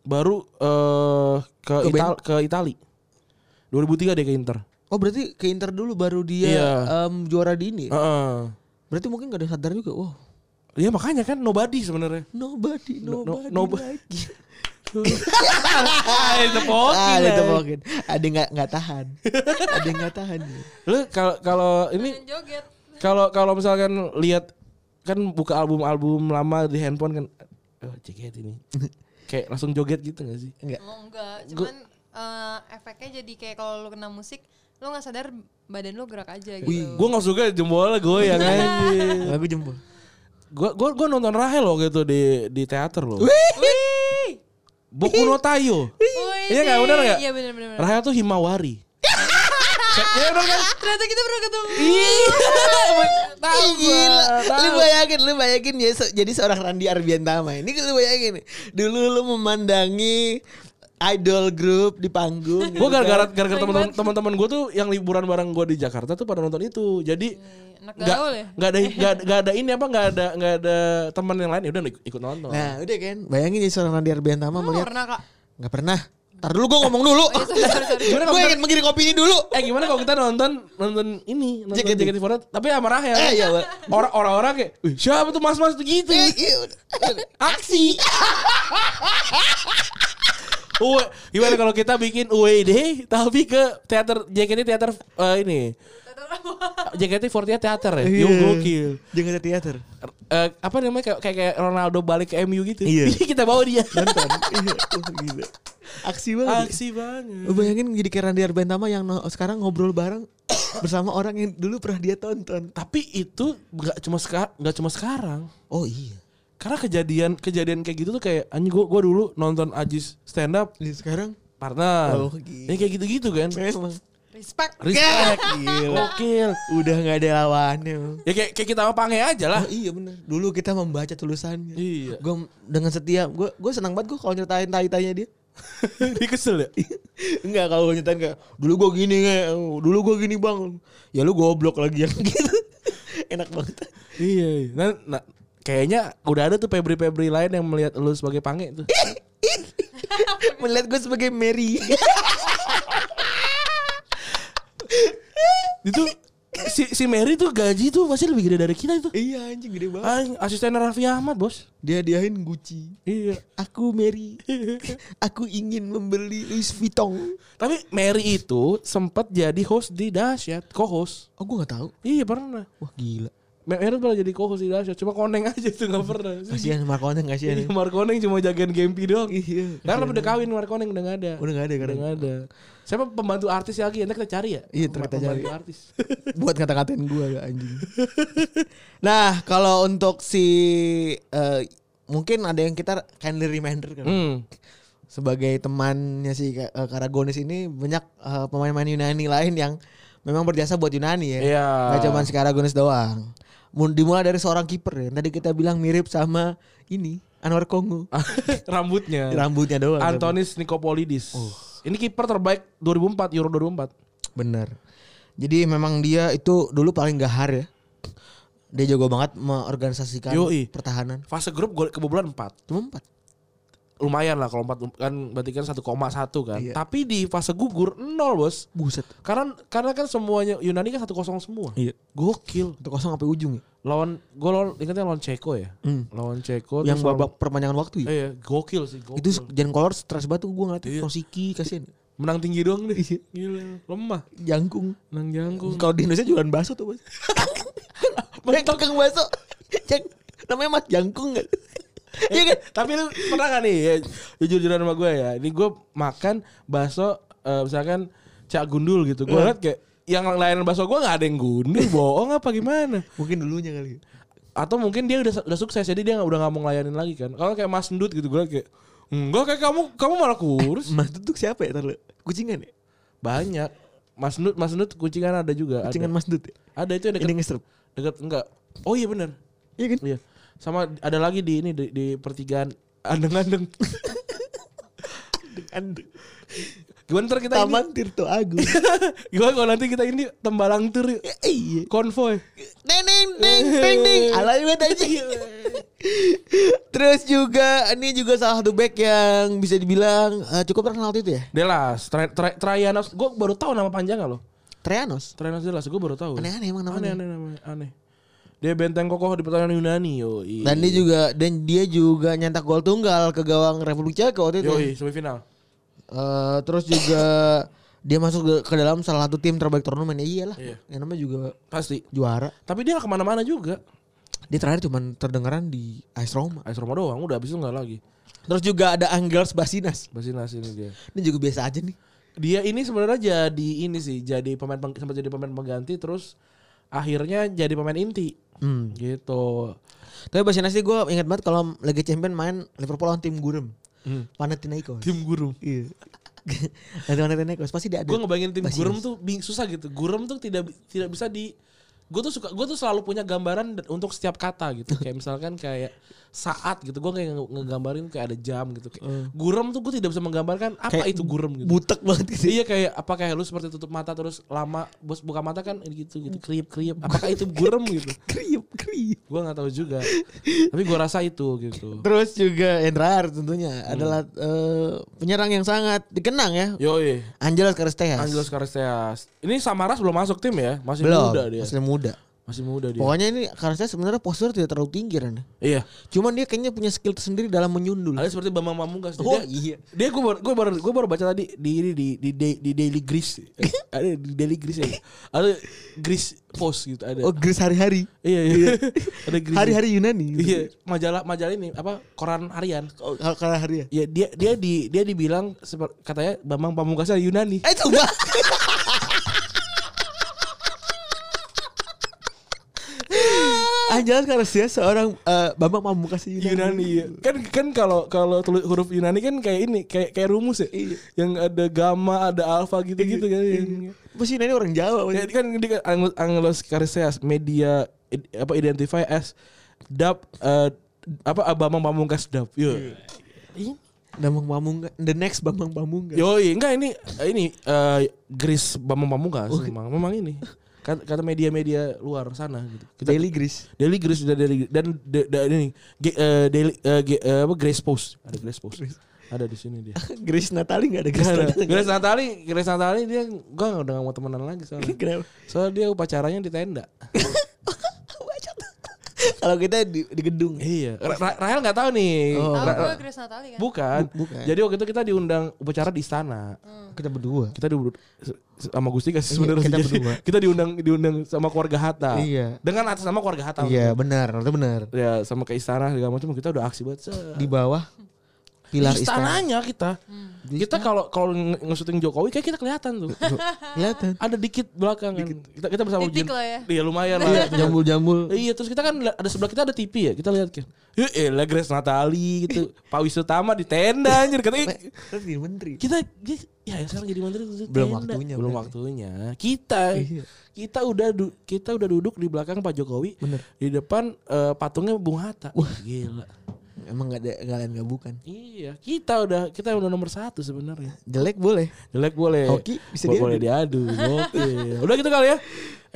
Baru eh ke Ke Ital ke Itali. 2003 dia ke Inter. Oh berarti ke Inter dulu baru dia Iya. em, juara di ini. Heeh. Berarti mungkin gak ada yang sadar juga. Wah, Iya makanya kan nobody sebenarnya. nobody, No- no- nobody, nobody. lagi. (laughs) Ah, ditepokin Ah, mungkin. Ada yang nggak nggak tahan. ada yang nggak tahan. Lu kalau kalau ini joget. kalau kalau misalkan lihat kan buka album-album lama di handphone kan oh JKT ini. (laughs) Kayak langsung joget gitu gak sih? Enggak. Oh enggak, cuman eh, efeknya jadi kayak kalau lu kena musik, lu nggak sadar badan lu gerak aja gitu. Wih, Gue gak suka jempolnya goyang aja. (laughs) Lagu jempol. Gue gua, gua nonton Rahel loh gitu di di teater loh. Wih! Boku no Tayo. Iya nggak, bener nggak? Iya bener. bener. Rahel tuh Himawari. (laughs) Iya bener kan? Ternyata kita pernah ketemu. Iya. (laughs) Gila. Lu bayangin, lu bayangin ya jadi seorang Randi Arbiantama. Ini lu bayangin. Dulu lu memandangi idol group di panggung. Gue gara-gara gara-gara teman-teman teman-teman gue tuh yang liburan bareng gue di Jakarta tuh pada nonton itu. Jadi Anak nggak ya? nggak ada nggak ada ini apa nggak ada nggak ada teman yang lain ya udah ikut, nonton. Nah, udah kan. Bayangin jadi seorang Randi Arbiantama melihat pernah kak? Nggak pernah. Ntar dulu gue ngomong dulu. (laughs) Oh, iya, sorry, sorry, sorry. Gimana gue ingin mengirim opini dulu. Eh gimana kalau kita nonton nonton ini nonton JKT. JKT48 tapi sama Rahel. Eh, iya. Orang orang-orang kayak, "Wih, siapa tuh mas-mas tuh gitu?" Eh, iya. Aksi. (laughs) Uwe, gimana kalau kita bikin UWD tapi ke teater JKT teater eh, ini JKT 48 teater ya, Iya. yo gokil. Ada teater. Eh, apa namanya kayak, kayak kayak Ronaldo balik ke MU gitu. Iya. kita bawa dia. Nonton. Iya, oh, gila. Aksi banget. Aksi banget. Lu bayangin jadi kayak Randi Arbiantama yang no- sekarang ngobrol bareng (coughs) bersama orang yang dulu pernah dia tonton. Tapi itu nggak cuma sekarang, nggak cuma sekarang. Oh iya. Karena kejadian kejadian kayak gitu tuh kayak anjing gua gua dulu nonton Ajis stand up Jadi sekarang partner. Oh, gila. Ini kayak gitu-gitu kan. memang Respect. Respect. (laughs) Gila. Gokil. udah nggak ada lawannya. Ya kayak, kayak kita sama Pange aja lah. Oh iya bener. Dulu kita membaca tulisannya. Iya. Gue dengan setiap gue gue senang banget gue kalau nyeritain tai-tainya dia. (laughs) Dia kesel ya? Enggak kalau nyetain kayak dulu gua gini nge, dulu gua gini bang. Ya lu goblok lagi yang (laughs) gitu. Enak banget. iya. iya. Nah, nah, kayaknya udah ada tuh Febri-Febri lain yang melihat lu sebagai pange tuh. (laughs) Melihat gue sebagai Mary. (laughs) Itu si si Mary tuh gaji tuh pasti lebih gede dari kita itu. iya anjing gede banget. Ah, asisten Raffi Ahmad, Bos. Dia diahin Gucci. Iya. Aku Mary. (laughs) Aku ingin membeli Louis Vuitton. Tapi Mary itu sempat jadi host di Dahsyat, co-host. Oh gue gak tahu. Iya pernah. Wah gila. Mary pernah jadi co-host di cuma koneng aja tuh nggak pernah. Kasihan Markoneng kasihan. Iya, Markoneng cuma jagain Gempi doang. Iya. Karena udah kawin Markoneng udah gak ada. Udah gak ada Udah gak ada. Siapa pembantu artis lagi? Nanti kita cari ya. Iya, kita Pembantu cari. artis. (laughs) buat kata-katain gue ya anjing. nah kalau untuk si eh, mungkin ada yang kita kindly reminder kan. Hmm. Sebagai temannya si eh, Karagonis ini banyak eh, pemain-pemain Yunani lain yang memang berjasa buat Yunani ya. Iya. Gak cuma si Karagonis doang. Dimulai dari seorang kiper ya. Tadi kita bilang mirip sama ini Anwar Kongo. (laughs) Rambutnya. Rambutnya doang. Antonis Nikopolidis. Ini kiper terbaik 2004 Euro 2004. Bener. Jadi memang dia itu dulu paling gahar ya. Dia jago banget mengorganisasikan Yoi. pertahanan. Fase grup gol kebobolan 4. Cuma empat. Lumayan lah kalau 4 kan berarti kan 1,1 kan. Iya. Tapi di fase gugur 0, Bos. Buset. Karena karena kan semuanya Yunani kan 1-0 semua. Iya. Gokil. Itu kosong sampai ujung ya. Lawan gue lawan ingatnya lawan Ceko ya. Hmm. Lawan Ceko Yang babak perpanjangan waktu ya. Iya, gokil sih, gokil. Itu Jan Kolor stres banget tuh gue ngeliatin Iya. Rosiki kasihan. menang tinggi doang deh. Iya. Gila, lemah. Jangkung. Menang jangkung. Kalau di Indonesia jualan bakso tuh bos. (laughs) Yang tukang bakso. Yang namanya Mas Jangkung kan. Iya kan? Tapi lu pernah gak nih ya, jujur-jujuran sama gue ya. Ini gue makan bakso eh, misalkan Cak Gundul gitu. Gue liat kayak yang layanan bakso gue gak ada yang gundul, bohong apa gimana? Mungkin dulunya kali. Atau mungkin dia udah udah sukses jadi dia nggak- udah gak mau ngelayanin lagi kan. Kalau kayak Mas Ndut gitu gue liat kayak enggak kayak kamu kamu malah kurus. (laughs) Mas Dut siapa ya? Taruh. Kucingan ya? Banyak. Mas Ndut, Mas Ndut kucingan ada juga. Kucingan ada. Mas Dut ya? Ada itu yang Ini dekat ngestrip. dekat enggak. Oh iya benar. Iya kan? Iya. Sama ada lagi di ini di, di pertigaan andeng-andeng. Andeng. Gimana ntar kita Taman Tirto Agung. ini (laughs) Gimana kalau nanti kita ini tembalang tur yuk. Iya. Konvoy Neng neng neng neng. Alay banget aja. Terus juga ini juga salah satu back yang bisa dibilang eh, cukup terkenal itu ya. Delas Tra, Tra, Trayanos Gue baru tahu nama panjangnya loh Trianos. Trayanos Delas Gue baru tahu Aneh-aneh emang namanya. Aneh-aneh namanya Aneh Dia benteng kokoh di pertahanan Yunani Yoi Dan dia juga dan dia juga nyetak gol tunggal ke gawang Republik Ceko waktu itu. Yoi semifinal Eh, terus juga dia masuk ke, ke dalam salah satu tim terbaik turnamen ya iyalah. Iya. Yang namanya juga Pasti juara. Tapi dia ke mana-mana juga Dia terakhir cuman terdengaran di AS Roma. AS Roma doang Udah abis itu gak lagi Terus juga ada Angels Basinas. Basinas ini dia Ini juga biasa aja nih. Dia ini sebenarnya jadi ini sih Jadi pemain sempat jadi pemain pengganti Terus akhirnya jadi pemain inti Hmm. Gitu Tapi Basinas sih gue ingat banget kalau Liga Champion main Liverpool lawan tim Gurem. Hmm. Panathinaikos. Tim Gurung Iya. (laughs) Nanti Panathinaikos pasti dia ada. Gue ngebayangin tim Basinas. Gurem tuh bing, susah gitu. Gurem tuh tidak tidak bisa di gue tuh suka gue tuh selalu punya gambaran untuk setiap kata gitu (laughs) kayak misalkan kayak saat gitu. Gue kayak nge- ngegambarin kayak ada jam gitu. Kayak gurem tuh gue tidak bisa menggambarkan apa Kayak itu gurem gitu. Butek banget gitu. iya kayak apa kayak lu seperti tutup mata terus lama bos buka mata kan gitu (laughs) gitu kriip kriip apakah itu gurem gitu? Kriep, kriep. gue nggak tahu juga. Tapi gue rasa itu gitu. Terus juga terakhir tentunya adalah eh, penyerang yang sangat dikenang ya. Yoi. Angelos Karisteas. Angelos Karisteas ini Samaras belum masuk tim ya? Masih Belum, muda dia. masih muda. Masih muda dia Pokoknya ini Karisteas sebenarnya postur tidak terlalu tinggi kan. iya Cuman dia kayaknya punya skill tersendiri dalam menyundul. Ada seperti Bambang Pamungkas. Oh, dia, iya. Dia gue baru gue baru gue baru baca tadi di ini di di di, di Daily Grease. (laughs) Ada di Daily Grease ya. Ada Grease Post gitu ada. Oh, Gris hari-hari. iya iya. (laughs) ada Grease. Hari-hari Yunani. gitu. Iya, majalah majalah ini apa koran harian. Oh, kalau hari ya. Ya dia dia di dia dibilang katanya Bambang Pamungkasnya Yunani. Eh coba. (laughs) Angelos Karisteas seorang eh, Bambang Pamungkas Yunani. Yunani ya. Kan kan kalau kalau huruf Yunani kan kayak ini kayak kayak rumus ya. Yang ada gamma, ada alfa gitu-gitu kan. Pas Yunani orang Jawa. Ya, kan dia kan Anglo- media apa identify as dub eh, apa Abang Pamungkas dub. Yo. Ini Bambang Pamungkas. The next Bambang Pamungkas. Yoi, enggak ini ini eh Grace Bambang Pamungkas memang memang ini. (laughs) Kata, kata media-media luar sana gitu. Kita Daily Grease. Daily Grace udah Daily dan da- da- ini Ge- eh, Daily eh, Ge- eh, apa Grace Post. Ada Grace Post. Ada di sini dia. (laughs) Grace Natali gak ada Grace Gak ada. Natali. Grace Natali, Grace Natali dia gua udah gak mau temenan lagi soalnya. (laughs) Kenapa? Soalnya dia upacaranya di tenda. (laughs) (laughs) Kalau kita di, di gedung. iya. Ra- Ra- Rahel nggak tahu nih. Oh. Tahu gue Ra- Grace Natali kan? bukan. bukan. Jadi waktu itu kita diundang upacara di istana. Kita berdua. Kita di sama Gusti kan Iya, sebenarnya kita berdua. kita diundang diundang sama keluarga Hatta. Iya. Dengan atas nama keluarga Hatta. Iya benar, itu benar. Ya sama ke istana segala macam kita udah aksi banget. Di bawah pilar Di istana. istananya kita. Kita kalau kalau nge- nge-shooting Jokowi kayak kita kelihatan tuh. (laughs) Kelihatan. Ada dikit belakang kan. Kita kita bersama Jen- lah ya. Iya lumayan lah. (laughs) Jambul-jambul. Iya terus kita kan ada sebelah kita ada TV ya kita lihat kan. Ya elah Grace Natali gitu. (laughs) Pak Wisutama di tenda anjir katanya. Terus jadi menteri. Kita dia- ya sekarang jadi menteri Belum tenda. waktunya, Belum waktunya. Kita Iya. kita udah du- kita udah duduk di belakang Pak Jokowi. Bener. Di depan eh, patungnya Bung Hatta. Wah gila. Emang gak ada kalian gak bukan. Iya, kita udah kita udah nomor satu sebenarnya. Jelek boleh. Jelek boleh. Hoki bisa diadu. Boleh diadu. Oke. (laughs) udah gitu kali ya.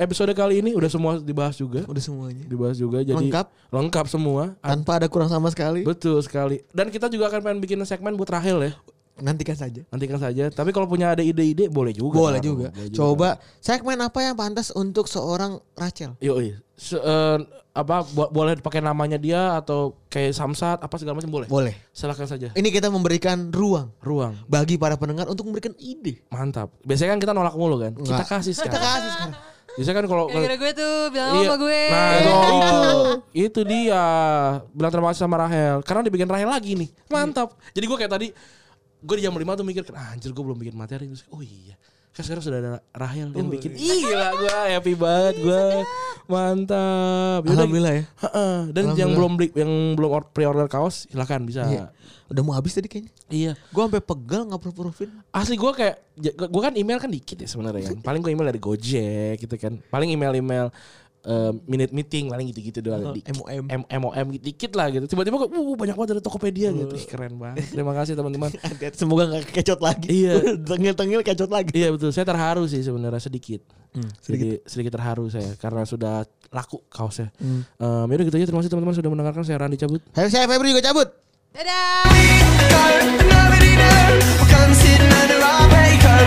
Episode kali ini udah semua dibahas juga. Udah semuanya. Dibahas juga jadi Lengkap. Lengkap semua. Tanpa ada kurang sama sekali. Betul sekali. Dan kita juga akan pengen bikin segmen buat Rahel ya. Nantikan saja. Nantikan saja. Tapi kalau punya ada ide-ide boleh juga. Boleh juga. Boleh Coba segmen apa yang pantas untuk seorang Rachel? Yoi. Se- eh, apa bo- boleh pakai namanya dia atau kayak Samsat apa segala macam boleh. Boleh. Silakan saja. Ini kita memberikan ruang Ruang. bagi para pendengar untuk memberikan ide. Mantap. Biasanya kan kita nolak mulu kan. Kita Enggak. kasih Kita sekarang. kasih sekarang. Biasanya kan kalau Gara-gara gue tuh bilang Iya. sama gue. Nah, itu, itu dia. Bilang terima kasih sama Rahel. Karena dibikin Rahel lagi nih. Mantap. Jadi gue kayak tadi gue di jam 5 tuh mikir ah, anjir gue belum bikin materi. Terus oh iya. Kan sekarang sudah ada Rahel yang bikin. gila gue happy banget gue mantap. Yaudah, Alhamdulillah ya. Heeh. dan yang belum beli yang belum or- pre-order kaos silakan bisa. Iya. Udah mau habis tadi kayaknya. iya. Gue sampai pegal nggak proof-proofin. asli gue kayak gue kan email kan dikit ya sebenarnya kan. Paling gue email dari Gojek gitu kan. Paling email-email eh, minute meeting paling gitu-gitu doang dikit. MOM. M MOM dikit lah gitu tiba-tiba kok uh banyak banget dari Tokopedia gitu Ih, keren banget terima kasih teman-teman (laughs) Semoga nggak kecot lagi. Iya. (laughs) Tengil-tengil kecot lagi. iya betul saya terharu sih sebenarnya sedikit Hmm, sedikit sedikit terharu saya karena sudah laku kaosnya Hmm. Yaudah gitu aja terima kasih teman-teman sudah mendengarkan saya Randi cabut Saya Febri juga cabut. Dadah. Never sitting under our bacon.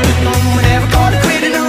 Never gonna quit it, no,